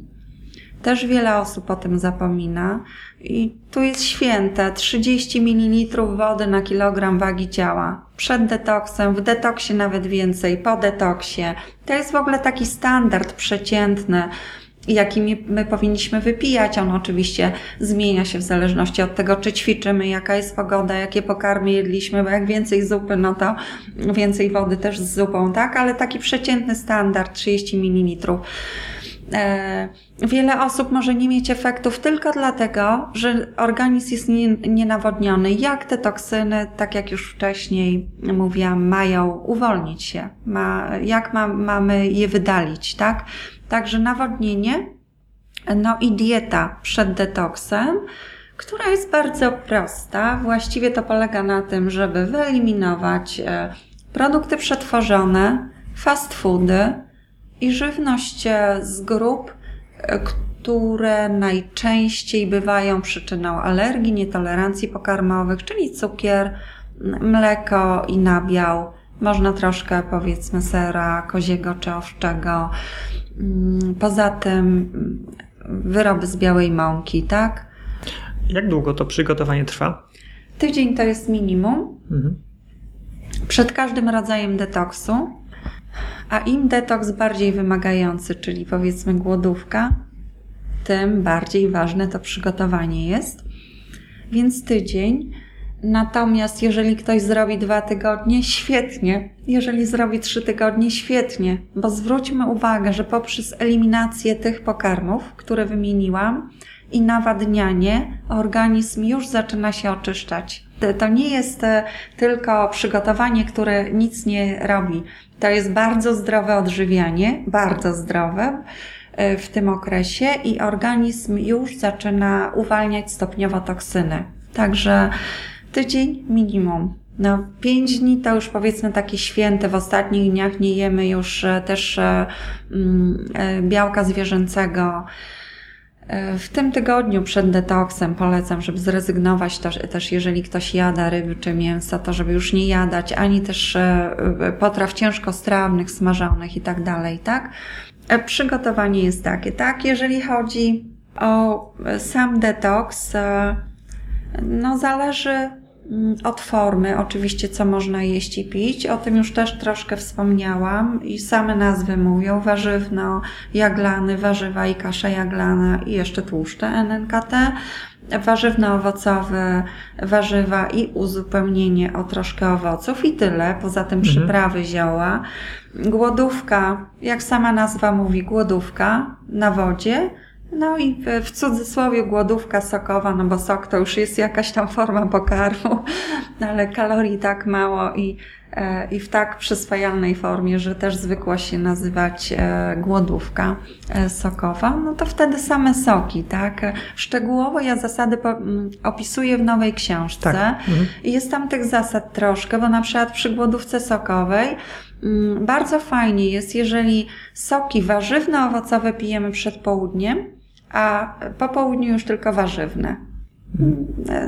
Też wiele osób o tym zapomina. I tu jest święte 30 ml wody na kilogram wagi ciała. Przed detoksem, w detoksie nawet więcej, po detoksie. To jest w ogóle taki standard przeciętny jaki my powinniśmy wypijać. On oczywiście zmienia się w zależności od tego, czy ćwiczymy, jaka jest pogoda, jakie pokarmy jedliśmy, bo jak więcej zupy, no to więcej wody też z zupą, tak? Ale taki przeciętny standard 30 ml. E, wiele osób może nie mieć efektów tylko dlatego, że organizm jest nienawodniony. Jak te toksyny, tak jak już wcześniej mówiłam, mają uwolnić się? Ma, jak ma, mamy je wydalić, tak? Także nawodnienie, no i dieta przed detoksem, która jest bardzo prosta. Właściwie to polega na tym, żeby wyeliminować e, produkty przetworzone, fast foody i żywność e, z grup, e, które najczęściej bywają przyczyną alergii, nietolerancji pokarmowych, czyli cukier, mleko i nabiał. Można troszkę powiedzmy sera koziego czy owczego, poza tym mm, wyroby z białej mąki, tak? Jak długo to przygotowanie trwa? Tydzień to jest minimum. Mhm. Przed każdym rodzajem detoksu, a im detoks bardziej wymagający, czyli powiedzmy głodówka, tym bardziej ważne to przygotowanie jest. Więc tydzień Natomiast jeżeli ktoś zrobi dwa tygodnie, świetnie. Jeżeli zrobi trzy tygodnie, świetnie. Bo zwróćmy uwagę, że poprzez eliminację tych pokarmów, które wymieniłam, i nawadnianie, organizm już zaczyna się oczyszczać. To nie jest e, tylko przygotowanie, które nic nie robi. To jest bardzo zdrowe odżywianie, bardzo zdrowe e, w tym okresie i organizm już zaczyna uwalniać stopniowo toksyny. Także tydzień minimum. No, pięć dni to już powiedzmy takie święte. W ostatnich dniach nie jemy już e, też e, mm, e, białka zwierzęcego. W tym tygodniu przed detoksem polecam, żeby zrezygnować też, też jeżeli ktoś jada ryby czy mięsa, to żeby już nie jadać, ani też potraw ciężkostrawnych, smażonych i tak dalej, tak? Przygotowanie jest takie, tak? Jeżeli chodzi o sam detoks, no zależy Mm, od formy, oczywiście, co można jeść i pić. O tym już też troszkę wspomniałam i same nazwy mówią. Warzywno, jaglany, warzywa i kasza jaglana i jeszcze tłuszcze NNKT. Warzywno-owocowe, warzywa i uzupełnienie o troszkę owoców i tyle. Poza tym mhm. przyprawy, zioła. Głodówka, jak sama nazwa mówi, głodówka na wodzie no i w cudzysłowie głodówka sokowa, no bo sok to już jest jakaś tam forma pokarmu, (laughs) ale kalorii tak mało i, e, i w tak przyswajalnej formie, że też zwykła się nazywać e, głodówka e, sokowa, no to wtedy same soki, tak? Szczegółowo ja zasady opisuję w nowej książce tak. mhm. i jest tam tych zasad troszkę, bo na przykład przy głodówce sokowej bardzo fajnie jest, jeżeli soki warzywno-owocowe pijemy przed południem, a po południu już tylko warzywne.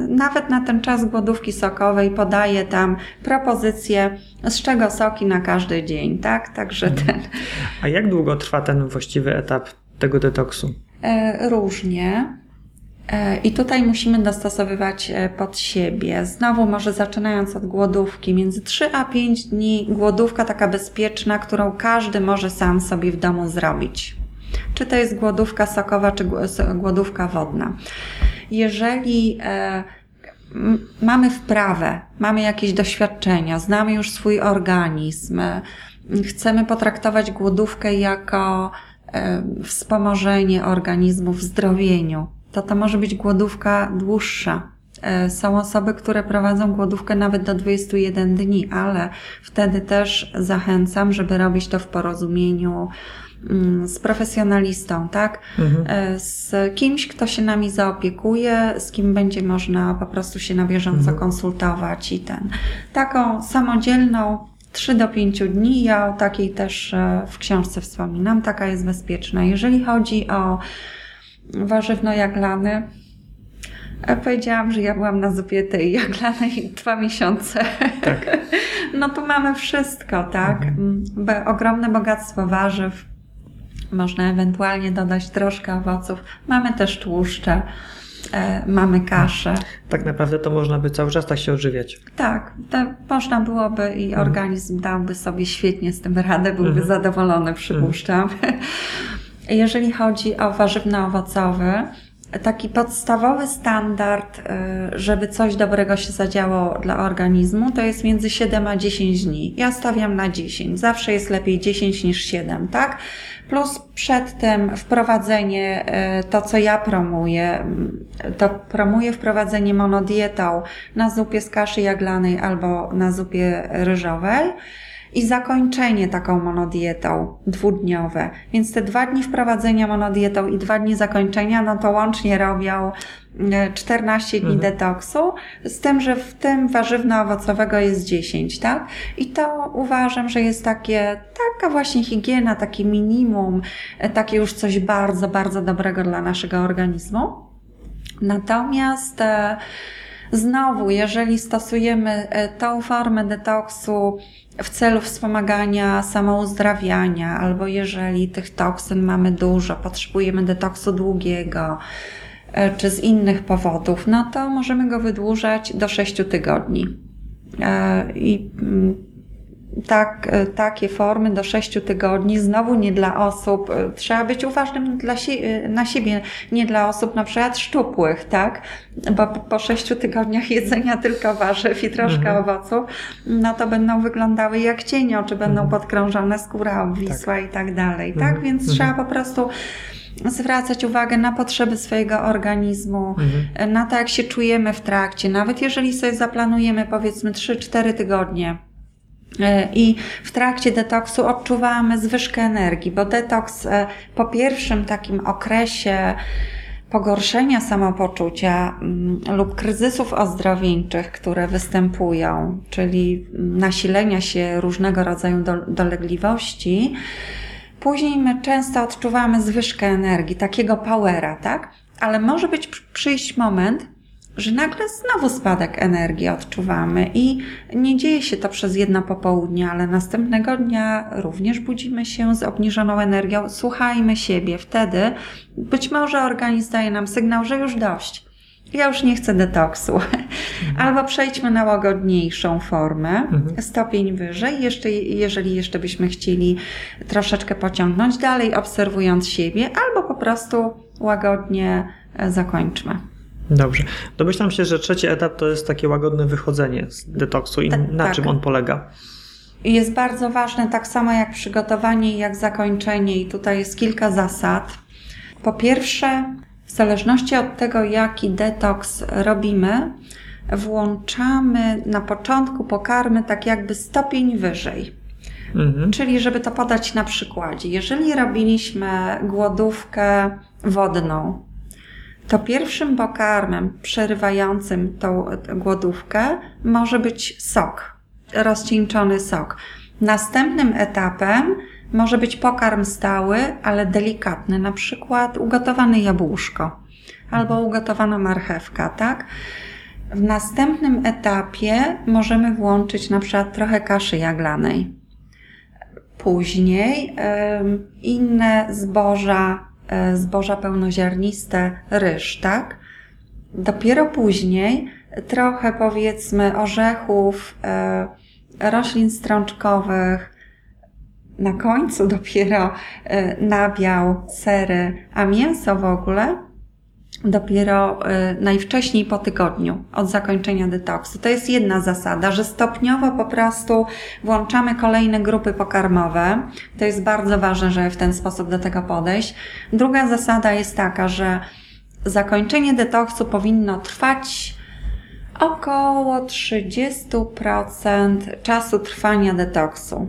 Nawet na ten czas głodówki sokowej podaję tam propozycję, z czego soki na każdy dzień, tak? Także mhm. ten. A jak długo trwa ten właściwy etap tego detoksu? E, różnie. E, I tutaj musimy dostosowywać e, pod siebie. Znowu, może zaczynając od głodówki, między 3 a 5 dni głodówka taka bezpieczna, którą każdy może sam sobie w domu zrobić. Czy to jest głodówka sokowa, czy głodówka wodna. Jeżeli e, mamy wprawę, mamy jakieś doświadczenia, znamy już swój organizm, chcemy potraktować głodówkę jako wspomożenie organizmu w zdrowieniu, to to może być głodówka dłuższa. E, są osoby, które prowadzą głodówkę nawet do 21 dni, ale wtedy też zachęcam, żeby robić to w porozumieniu z profesjonalistą, tak? Mhm. E, z kimś, kto się nami zaopiekuje, z kim będzie można po prostu się na bieżąco mhm. konsultować i ten. Taką samodzielną 3 do 5 dni, ja o takiej też e, w książce wspominam, taka jest bezpieczna. Jeżeli chodzi o warzywno-jaglany. Powiedziałam, że ja byłam na zupie tej (laughs) jaglanej dwa miesiące. Tak. (laughs) No tu mamy wszystko, tak? Mhm. Ogromne bogactwo warzyw. Można ewentualnie dodać troszkę owoców. Mamy też tłuszcze. E, mamy kaszę. Tak naprawdę to można by cały czas tak się odżywiać. Tak, można byłoby i mhm. organizm dałby sobie świetnie z tym radę, byłby mhm. zadowolony, przypuszczam. Mhm. Jeżeli chodzi o warzywno-owocowy, taki podstawowy standard, y, żeby coś dobrego się zadziało dla organizmu, to jest między 7 a 10 dni. Ja stawiam na 10. Zawsze jest lepiej 10 niż 7, tak? Plus przed tym wprowadzenie, y, to co ja promuję, y, to promuję wprowadzenie monodietą na zupie z kaszy jaglanej albo na zupie ryżowej i zakończenie taką monodietą dwudniowe. Więc te dwa dni wprowadzenia monodietą i dwa dni zakończenia, no to łącznie robią 14 e, dni mhm. detoksu, z tym, że w tym warzywno-owocowego jest 10, tak? I to uważam, że jest takie, taka właśnie higiena, takie minimum, e, takie już coś bardzo, bardzo dobrego dla naszego organizmu. Natomiast e, znowu, jeżeli stosujemy tą formę detoksu w celu wspomagania samouzdrawiania, albo jeżeli tych toksyn mamy dużo, potrzebujemy detoksu długiego, e, czy z innych powodów, no to możemy go wydłużać do 6 tygodni. E, I mm, tak, e, takie formy do 6 tygodni, znowu nie dla osób, e, trzeba być uważnym dla si e, na siebie, nie dla osób na przykład szczupłych, tak? Bo po 6 tygodniach (laughs) jedzenia tylko warzyw i troszkę mhm. owoców, no to będą wyglądały jak cienio, czy będą mhm. podkrążone skóra obwisła tak. i tak dalej, tak? Mhm. Więc mhm. trzeba po prostu zwracać uwagę na potrzeby swojego organizmu, mhm. na to, jak się czujemy w trakcie. Nawet jeżeli sobie zaplanujemy powiedzmy 3-4 tygodnie, I w trakcie detoksu odczuwamy zwyżkę energii, bo detoks e, po pierwszym takim okresie pogorszenia samopoczucia mm, lub kryzysów ozdrowieńczych, które występują, czyli nasilenia się różnego rodzaju dolegliwości, później my często odczuwamy zwyżkę energii, takiego powera, tak? Ale może być przyjść moment, że nagle znowu spadek energii odczuwamy i nie dzieje się to przez jedno popołudnie, ale następnego dnia również budzimy się z obniżoną energią. Słuchajmy siebie. Wtedy być może organizm daje nam sygnał, że już dość. Ja już nie chcę detoksu. Mhm. Albo przejdźmy na łagodniejszą formę, mhm. stopień wyżej, jeszcze, jeżeli jeszcze byśmy chcieli troszeczkę pociągnąć dalej, obserwując siebie, albo po prostu łagodnie e, zakończmy. Dobrze. Domyślam się, że trzeci etap to jest takie łagodne wychodzenie z detoksu i na tak. czym on polega? Jest bardzo ważne, tak samo jak przygotowanie, jak zakończenie, i tutaj jest kilka zasad. Po pierwsze, w zależności od tego, jaki detoks robimy, włączamy na początku pokarmy tak jakby stopień wyżej. Mhm. Czyli, żeby to podać na przykładzie. Jeżeli robiliśmy głodówkę wodną, to pierwszym pokarmem przerywającym tą głodówkę może być sok, rozcieńczony sok. Następnym etapem może być pokarm stały, ale delikatny, na przykład ugotowane jabłuszko. albo ugotowana marchewka, tak? W następnym etapie możemy włączyć na przykład trochę kaszy jaglanej. Później inne zboża, zboża pełnoziarniste, ryż, tak? Dopiero później trochę powiedzmy orzechów, e, roślin strączkowych, na końcu dopiero e, nabiał, sery, a mięso w ogóle dopiero e, najwcześniej po tygodniu od zakończenia detoksu. To jest jedna zasada, że stopniowo po prostu włączamy kolejne grupy pokarmowe. To jest bardzo ważne, żeby w ten sposób do tego podejść. Druga zasada jest taka, że zakończenie detoksu powinno trwać około 30% czasu trwania detoksu.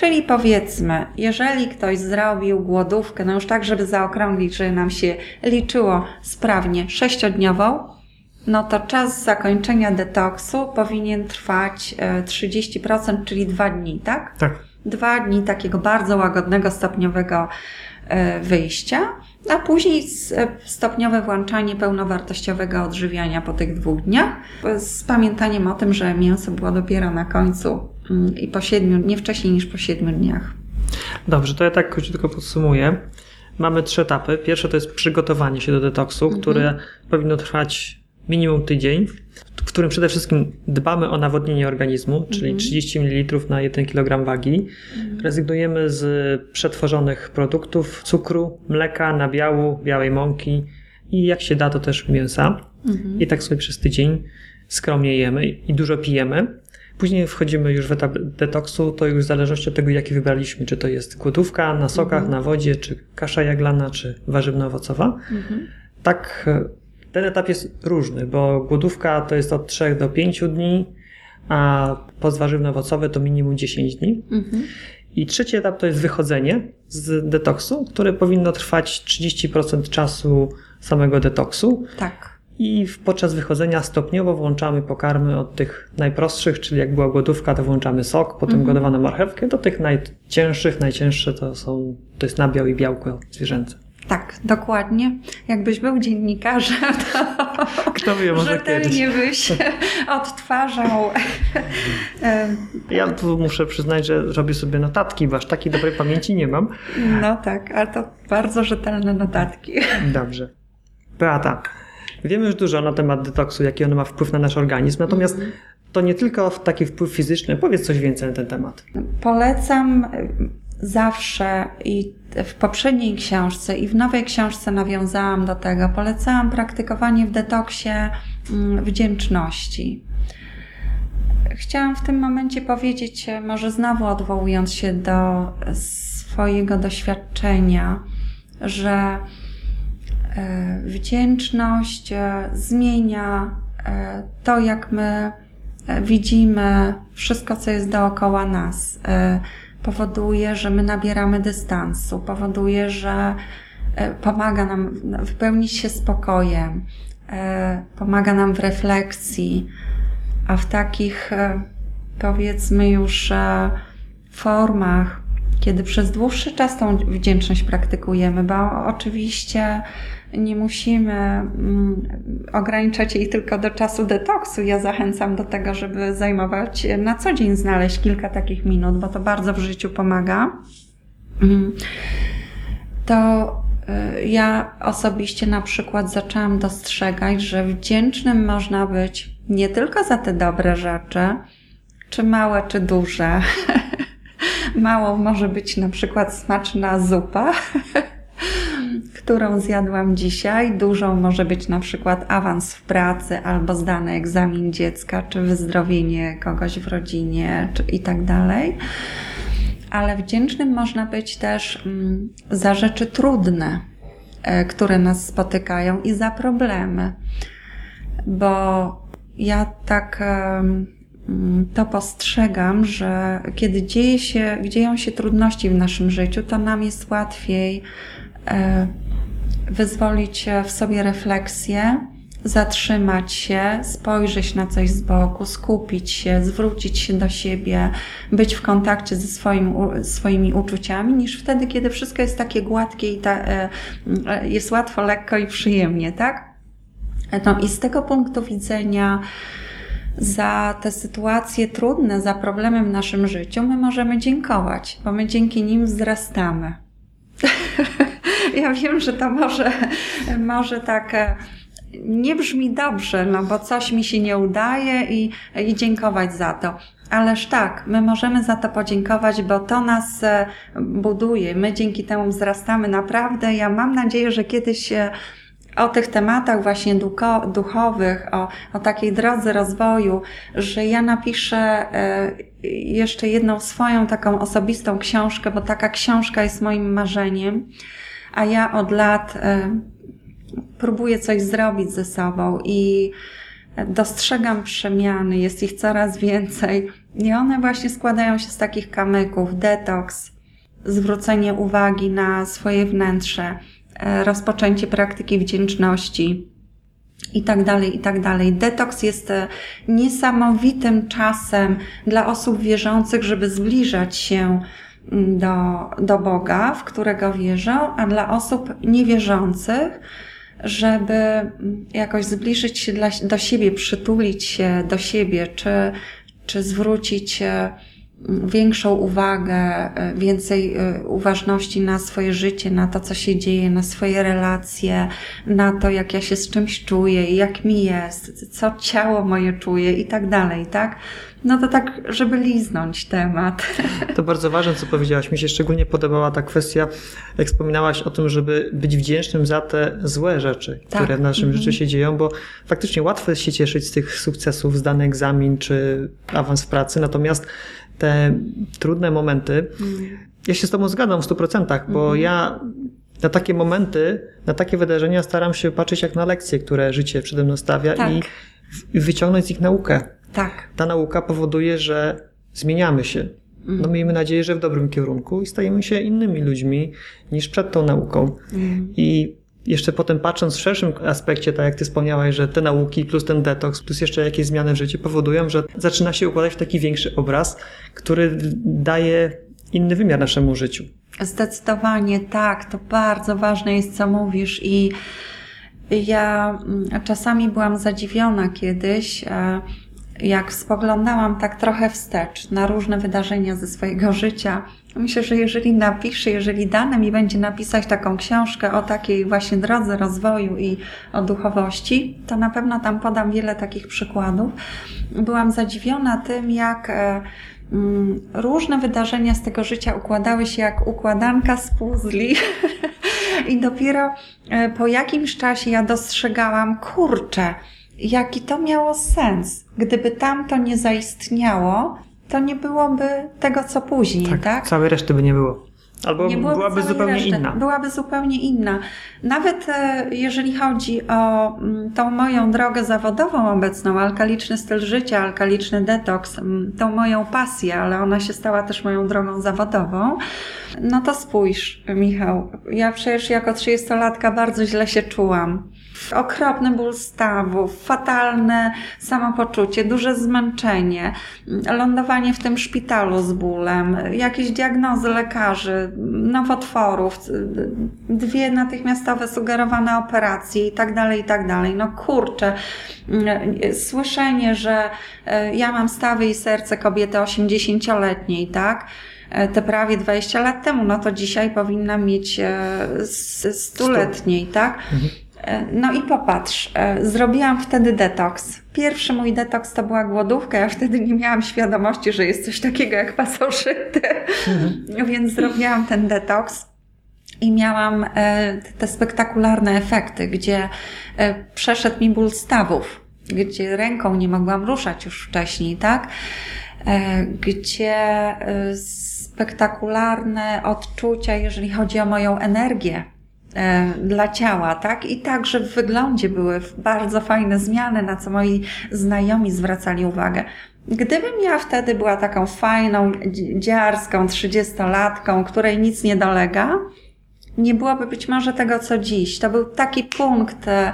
Czyli powiedzmy, jeżeli ktoś zrobił głodówkę, no już tak, żeby zaokrąglić, żeby nam się liczyło sprawnie, sześciodniową, no to czas zakończenia detoksu powinien trwać 30%, e, czyli dwa dni, tak? Tak. Dwa dni takiego bardzo łagodnego, stopniowego e, wyjścia, a później e, stopniowe włączanie pełnowartościowego odżywiania po tych dwóch dniach, z pamiętaniem o tym, że mięso było dopiero na końcu i po siedmiu, nie wcześniej niż po siedmiu dniach. Dobrze, to ja tak króciutko podsumuję. Mamy trzy etapy. Pierwsze to jest przygotowanie się do detoksu, mhm. które powinno trwać minimum tydzień w którym przede wszystkim dbamy o nawodnienie organizmu, czyli 30 mhm. ml na 1 kg wagi. Mhm. Rezygnujemy z przetworzonych produktów, cukru, mleka, nabiału, białej mąki i jak się da, to też mięsa. Mhm. I tak sobie przez tydzień skromnie jemy i dużo pijemy. Później wchodzimy już w etap detoksu, to już w zależności od tego, jaki wybraliśmy, czy to jest głodówka na sokach, na wodzie, czy kasza jaglana, czy warzywno-owocowa. Tak ten etap jest różny, bo głodówka to jest od 3 do 5 dni, a postwarzywno-owocowe to minimum 10 dni. Mhm. I trzeci etap to jest wychodzenie z detoksu, które powinno trwać 30% czasu samego detoksu. Tak. I podczas wychodzenia stopniowo włączamy pokarmy od tych najprostszych, czyli jak była głodówka, to włączamy sok, potem mhm. gotowaną marchewkę, do tych najcięższych. Najcięższe to są, to jest nabiał i białko zwierzęce. Tak, dokładnie. Jakbyś był dziennikarzem, to Kto wie, może rzetelnie byś (laughs) odtwarzał. (laughs) ja tu muszę przyznać, że robię sobie notatki, bo aż takiej dobrej pamięci nie mam. No tak, ale to bardzo rzetelne notatki. Dobrze. Beata, wiemy już dużo na temat detoksu, jaki on ma wpływ na nasz organizm, natomiast mm -hmm. to nie tylko taki wpływ fizyczny. Powiedz coś więcej na ten temat. Polecam zawsze i w poprzedniej książce i w nowej książce nawiązałam do tego, polecałam praktykowanie w detoksie mm, wdzięczności. Chciałam w tym momencie powiedzieć, może znowu odwołując się do swojego doświadczenia, że e, wdzięczność e, zmienia e, to, jak my widzimy wszystko, co jest dookoła nas powoduje, że my nabieramy dystansu, powoduje, że e, pomaga nam wypełnić się spokojem, e, pomaga nam w refleksji, a w takich e, powiedzmy już formach, kiedy przez dłuższy czas tą wdzięczność praktykujemy, bo oczywiście nie musimy mm, ograniczać jej tylko do czasu detoksu. Ja zachęcam do tego, żeby zajmować na co dzień, znaleźć kilka takich minut, bo to bardzo w życiu pomaga. Mm. To y, ja osobiście na przykład zaczęłam dostrzegać, że wdzięcznym można być nie tylko za te dobre rzeczy, czy małe, czy duże. (laughs) Mało może być na przykład smaczna zupa, (laughs) którą zjadłam dzisiaj. Dużą może być na przykład awans w pracy albo zdany egzamin dziecka, czy wyzdrowienie kogoś w rodzinie, czy i tak dalej. Ale wdzięcznym można być też mm, za rzeczy trudne, e, które nas spotykają i za problemy. Bo ja tak mm, to postrzegam, że kiedy dzieje się, dzieją się trudności w naszym życiu, to nam jest łatwiej e, wyzwolić w sobie refleksję, zatrzymać się, spojrzeć na coś z boku, skupić się, zwrócić się do siebie, być w kontakcie ze swoim, swoimi uczuciami, niż wtedy, kiedy wszystko jest takie gładkie i ta, e, e, jest łatwo, lekko i przyjemnie, tak? No i z tego punktu widzenia za te sytuacje trudne, za problemy w naszym życiu, my możemy dziękować, bo my dzięki nim wzrastamy. (laughs) ja wiem, że to może, może tak e, nie brzmi dobrze, no bo coś mi się nie udaje i, i dziękować za to. Ależ tak, my możemy za to podziękować, bo to nas e, buduje. My dzięki temu wzrastamy naprawdę. Ja mam nadzieję, że kiedyś e, o tych tematach właśnie duchowych, o, o takiej drodze rozwoju, że ja napiszę jeszcze jedną swoją taką osobistą książkę, bo taka książka jest moim marzeniem, a ja od lat próbuję coś zrobić ze sobą i dostrzegam przemiany, jest ich coraz więcej i one właśnie składają się z takich kamyków, detoks, zwrócenie uwagi na swoje wnętrze, e, rozpoczęcie praktyki wdzięczności i tak dalej, i tak dalej. Detoks jest e, niesamowitym czasem dla osób wierzących, żeby zbliżać się do, do Boga, w którego wierzą, a dla osób niewierzących, żeby jakoś zbliżyć się dla, do siebie, przytulić się do siebie, czy, czy zwrócić większą uwagę, e, więcej e, uważności na swoje życie, na to, co się dzieje, na swoje relacje, na to, jak ja się z czymś czuję, jak mi jest, co ciało moje czuje i tak dalej, tak? No to tak, żeby liznąć temat. (laughs) To bardzo ważne, co powiedziałaś. Mi się szczególnie podobała ta kwestia, jak wspominałaś o tym, żeby być wdzięcznym za te złe rzeczy, tak. które w naszym -hmm. życiu się dzieją, bo faktycznie łatwo jest się cieszyć z tych sukcesów, zdany egzamin czy awans w pracy, natomiast te trudne momenty, mm. ja się z Tobą zgadzam w 100%, bo -hmm. ja na takie momenty, na takie wydarzenia staram się patrzeć jak na lekcje, które życie przede mną stawia tak. i wyciągnąć z nich naukę. Tak. Ta nauka powoduje, że zmieniamy się. No mhm. miejmy nadzieję, że w dobrym kierunku i stajemy się innymi ludźmi niż przed tą nauką. Mm. I jeszcze potem patrząc w szerszym aspekcie, tak jak ty wspomniałaś, że te nauki plus ten detoks, plus jeszcze jakieś zmiany w życiu powodują, że zaczyna się układać w taki większy obraz, który daje inny wymiar naszemu życiu. Zdecydowanie tak, to bardzo ważne jest, co mówisz i ja mm, czasami byłam zadziwiona kiedyś, e, jak spoglądałam tak trochę wstecz na różne wydarzenia ze swojego życia, myślę, że jeżeli napiszę, jeżeli dane mi będzie napisać taką książkę o takiej właśnie drodze rozwoju i o duchowości, to na pewno tam podam wiele takich przykładów. Byłam zadziwiona tym, jak e, mm, różne wydarzenia z tego życia układały się jak układanka z puzli. (laughs) I dopiero e, po jakimś czasie ja dostrzegałam, kurczę, jaki to miało sens. Gdyby tamto nie zaistniało, to nie byłoby tego, co później, tak? tak? Całej reszty by nie było. Albo nie byłaby zupełnie reszty. inna. Byłaby zupełnie inna. Nawet e, jeżeli chodzi o mm, tą moją drogę zawodową obecną, alkaliczny styl życia, alkaliczny detoks, mm, tą moją pasję, ale ona się stała też moją drogą zawodową, no to spójrz, Michał, ja przecież jako 30-latka bardzo źle się czułam okropny ból stawów, fatalne samopoczucie, duże zmęczenie, lądowanie w tym szpitalu z bólem, jakieś diagnozy lekarzy, nowotworów, dwie natychmiastowe sugerowane operacje i tak dalej, i tak dalej. No kurczę, słyszenie, że e, ja mam stawy i serce kobiety 80-letniej, tak? E, te prawie 20 lat temu, no to dzisiaj powinna mieć e, stuletniej, tak? Mhm. E, no i popatrz, e, zrobiłam wtedy detoks. Pierwszy mój detoks to była głodówka. Ja wtedy nie miałam świadomości, że jest coś takiego jak pasożyty, mhm. więc zrobiłam ten detoks. I miałam e, te spektakularne efekty, gdzie przeszedł mi ból stawów, gdzie ręką nie mogłam ruszać już wcześniej, tak? Gdzie spektakularne odczucia, jeżeli chodzi o moją energię, dla ciała, tak? I także w wyglądzie były bardzo fajne zmiany, na co moi znajomi zwracali uwagę. Gdybym ja wtedy była taką fajną, dziarską, trzydziestolatką, której nic nie dolega, nie byłoby być może tego, co dziś. To był taki punkt e,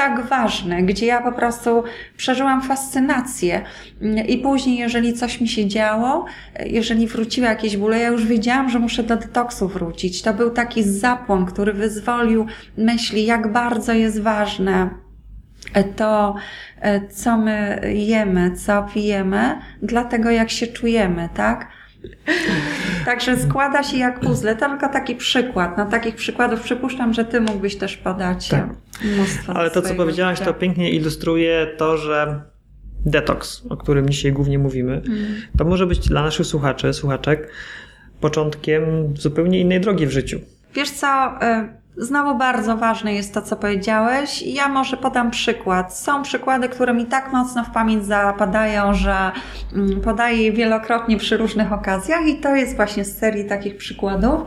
tak ważny, gdzie ja po prostu przeżyłam fascynację. I później, jeżeli coś mi się działo, jeżeli wróciły jakieś bóle, ja już wiedziałam, że muszę do detoksu wrócić. To był taki zapłon, który wyzwolił myśli, jak bardzo jest ważne to, co my jemy, co pijemy, dla tego, jak się czujemy, tak? (laughs) Także składa się jak puzzle. To tylko taki przykład. Na takich przykładów przypuszczam, że ty mógłbyś też podać tak. mnóstwo. Ale to, co powiedziałaś, życia. to pięknie ilustruje to, że detoks, o którym dzisiaj głównie mówimy, mm. to może być dla naszych słuchaczy, słuchaczek początkiem zupełnie innej drogi w życiu. Wiesz co, y, Znowu bardzo ważne jest to, co powiedziałeś. Ja może podam przykład. Są przykłady, które mi tak mocno w pamięć zapadają, że mm, podaję je wielokrotnie przy różnych okazjach i to jest właśnie z serii takich przykładów.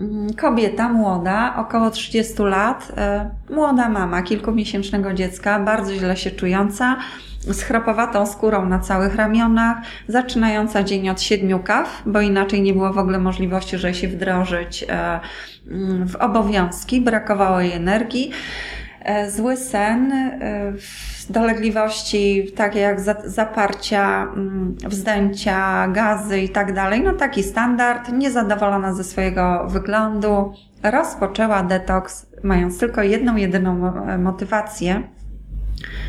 Mm, kobieta młoda, około 30 lat, e, młoda mama kilkumiesięcznego dziecka, bardzo źle się czująca, z chropowatą skórą na całych ramionach, zaczynająca dzień od siedmiu kaw, bo inaczej nie było w ogóle możliwości, żeby się wdrożyć e, mm, w obowiązki, brakowało jej energii. E, zły sen, e, dolegliwości takie jak zaparcia, mm, wzdęcia, gazy i tak dalej, no taki standard, niezadowolona ze swojego wyglądu, rozpoczęła detoks, mając tylko jedną, jedyną motywację,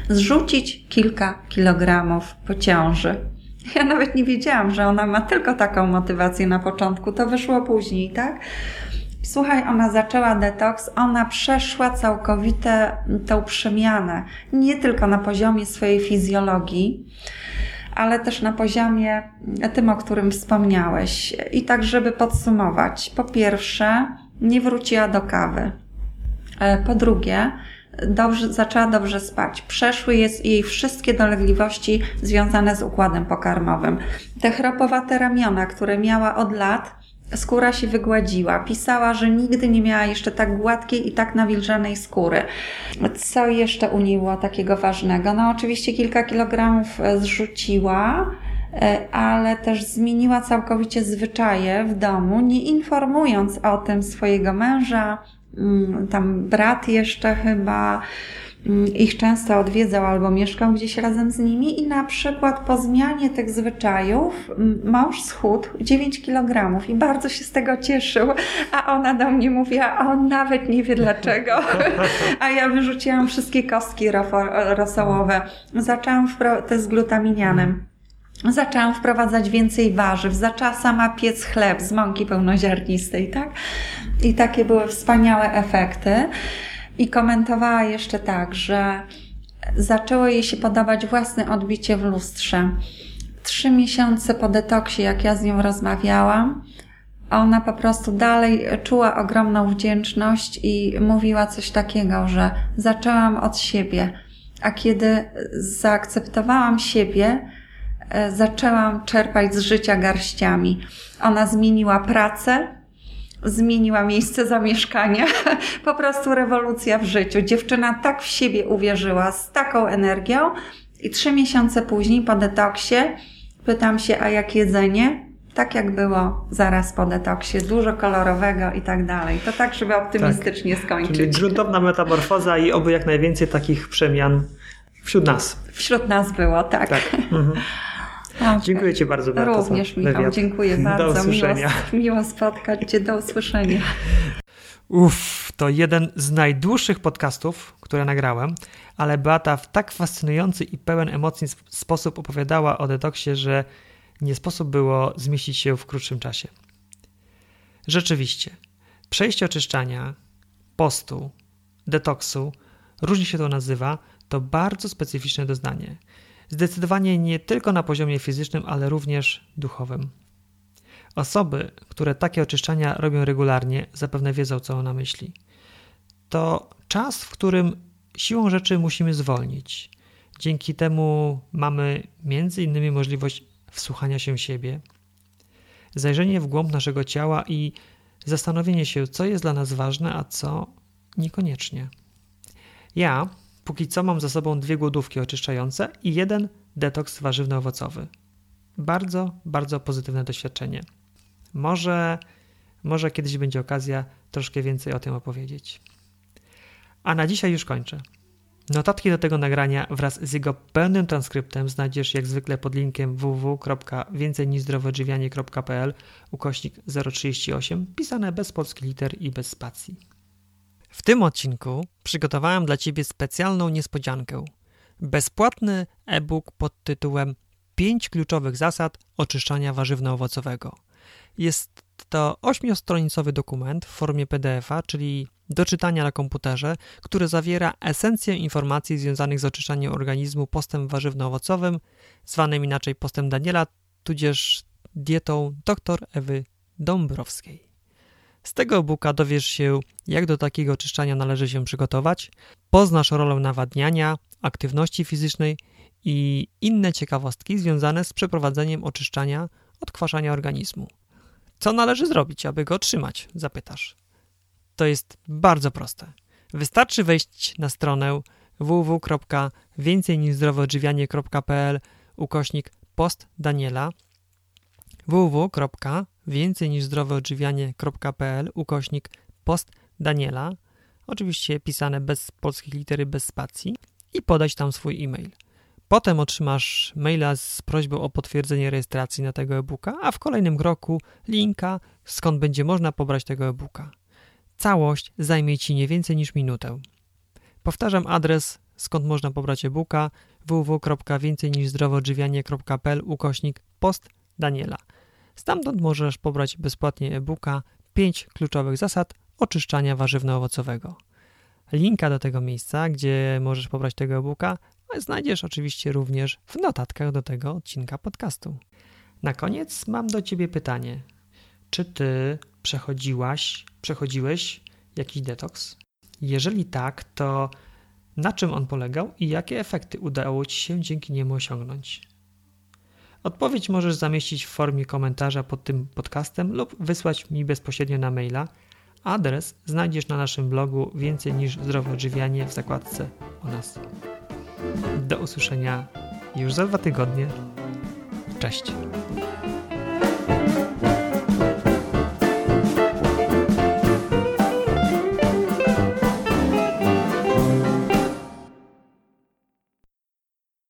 zrzucić kilka kilogramów po ciąży. (laughs) Ja nawet nie wiedziałam, że ona ma tylko taką motywację na początku, to wyszło później, tak? Słuchaj, ona zaczęła detoks, ona przeszła całkowite tą przemianę, nie tylko na poziomie swojej fizjologii, ale też na poziomie tym, o którym wspomniałeś. I tak, żeby podsumować. Po pierwsze, nie wróciła do kawy. E, po drugie, dobrze, zaczęła dobrze spać. Przeszły jest jej wszystkie dolegliwości związane z układem pokarmowym. Te chropowate ramiona, które miała od lat, skóra się wygładziła. Pisała, że nigdy nie miała jeszcze tak gładkiej i tak nawilżanej skóry. Co jeszcze u niej było takiego ważnego? No oczywiście kilka kilogramów e, zrzuciła, e, ale też zmieniła całkowicie zwyczaje w domu, nie informując o tym swojego męża, Mm, tam brat jeszcze chyba ich często odwiedzał albo mieszkał gdzieś razem z nimi i na przykład po zmianie tych zwyczajów mm, mąż schudł 9 kg i bardzo się z tego cieszył, a ona do mnie mówiła, a on nawet nie wie dlaczego. (laughs) a ja wyrzuciłam wszystkie kostki rosołowe. Zaczęłam te z glutaminianem. Zaczęłam wprowadzać więcej warzyw, zaczęła sama piec chleb z mąki pełnoziarnistej, tak? I takie były wspaniałe efekty. I komentowała jeszcze tak, że zaczęło jej się podobać własne odbicie w lustrze. Trzy miesiące po detoksie, jak ja z nią rozmawiałam, ona po prostu dalej czuła ogromną wdzięczność i mówiła coś takiego, że zaczęłam od siebie, a kiedy zaakceptowałam siebie, e, zaczęłam czerpać z życia garściami. Ona zmieniła pracę, zmieniła miejsce zamieszkania. (laughs) po prostu rewolucja w życiu. Dziewczyna tak w siebie uwierzyła, z taką energią i trzy miesiące później po detoksie pytam się, a jak jedzenie? Tak jak było zaraz po detoksie, dużo kolorowego i tak dalej. To tak, żeby optymistycznie tak. skończyć. Czyli gruntowna metamorfoza i oby jak najwięcej takich przemian wśród nas. Wśród nas było, tak. tak. Mhm. (laughs) Okay. Dziękuję Ci bardzo bardzo. Również Michał, wywiad. dziękuję bardzo. Do usłyszenia. Miło, miło spotkać Cię, do usłyszenia. Uff, to jeden z najdłuższych podcastów, które nagrałem, ale Beata w tak fascynujący i pełen emocji sposób opowiadała o detoksie, że nie sposób było zmieścić się w krótszym czasie. Rzeczywiście, przejście oczyszczania, postu, detoksu, różnie się to nazywa, to bardzo specyficzne doznanie – Zdecydowanie nie tylko na poziomie fizycznym, ale również duchowym. Osoby, które takie oczyszczania robią regularnie, zapewne wiedzą, co ona myśli. To czas, w którym siłą rzeczy musimy zwolnić. Dzięki temu mamy między innymi możliwość wsłuchania się siebie, zajrzenie w głąb naszego ciała i zastanowienie się, co jest dla nas ważne, a co niekoniecznie. Ja Póki co mam za sobą dwie głodówki oczyszczające i jeden detoks warzywno-owocowy. Bardzo, bardzo pozytywne doświadczenie. Może, może kiedyś będzie okazja troszkę więcej o tym opowiedzieć. A na dzisiaj już kończę. Notatki do tego nagrania wraz z jego pełnym transkryptem znajdziesz jak zwykle pod linkiem www.więcejnizdrowoodżywianie.pl ukośnik 038 pisane bez polskich liter i bez spacji. W tym odcinku przygotowałem dla Ciebie specjalną niespodziankę. Bezpłatny e-book pod tytułem 5 kluczowych zasad oczyszczania warzywno-owocowego. Jest to ośmiostronicowy dokument w formie PDF-a, czyli do czytania na komputerze, który zawiera esencję informacji związanych z oczyszczaniem organizmu postem warzywno-owocowym, zwanym inaczej postem Daniela, tudzież dietą dr Ewy Dąbrowskiej. Z tego e-booka dowiesz się, jak do takiego oczyszczania należy się przygotować, poznasz rolę nawadniania, aktywności fizycznej i inne ciekawostki związane z przeprowadzeniem oczyszczania, odkwaszania organizmu. Co należy zrobić, aby go otrzymać? Zapytasz. To jest bardzo proste. Wystarczy wejść na stronę www.więcejniżzdrowoodżywianie.pl ukośnik post Daniela www.więcejniżzdrowoodżywianie.pl ukośnik post Daniela oczywiście pisane bez polskich litery, bez spacji i podać tam swój e-mail. Potem otrzymasz maila z prośbą o potwierdzenie rejestracji na tego e-booka, a w kolejnym kroku linka, skąd będzie można pobrać tego e-booka. Całość zajmie Ci nie więcej niż minutę. Powtarzam adres, skąd można pobrać e-booka www.więcejniżzdrowoodżywianie.pl ukośnik post Daniela. Stamtąd możesz pobrać bezpłatnie e-booka 5 kluczowych zasad oczyszczania warzywno-owocowego. Linka do tego miejsca, gdzie możesz pobrać tego e-booka, znajdziesz oczywiście również w notatkach do tego odcinka podcastu. Na koniec mam do Ciebie pytanie. Czy Ty przechodziłaś, przechodziłeś jakiś detoks? Jeżeli tak, to na czym on polegał i jakie efekty udało Ci się dzięki niemu osiągnąć? Odpowiedź możesz zamieścić w formie komentarza pod tym podcastem lub wysłać mi bezpośrednio na maila. Adres znajdziesz na naszym blogu więcej niż zdrowe odżywianie w zakładce o nas. Do usłyszenia już za dwa tygodnie. Cześć.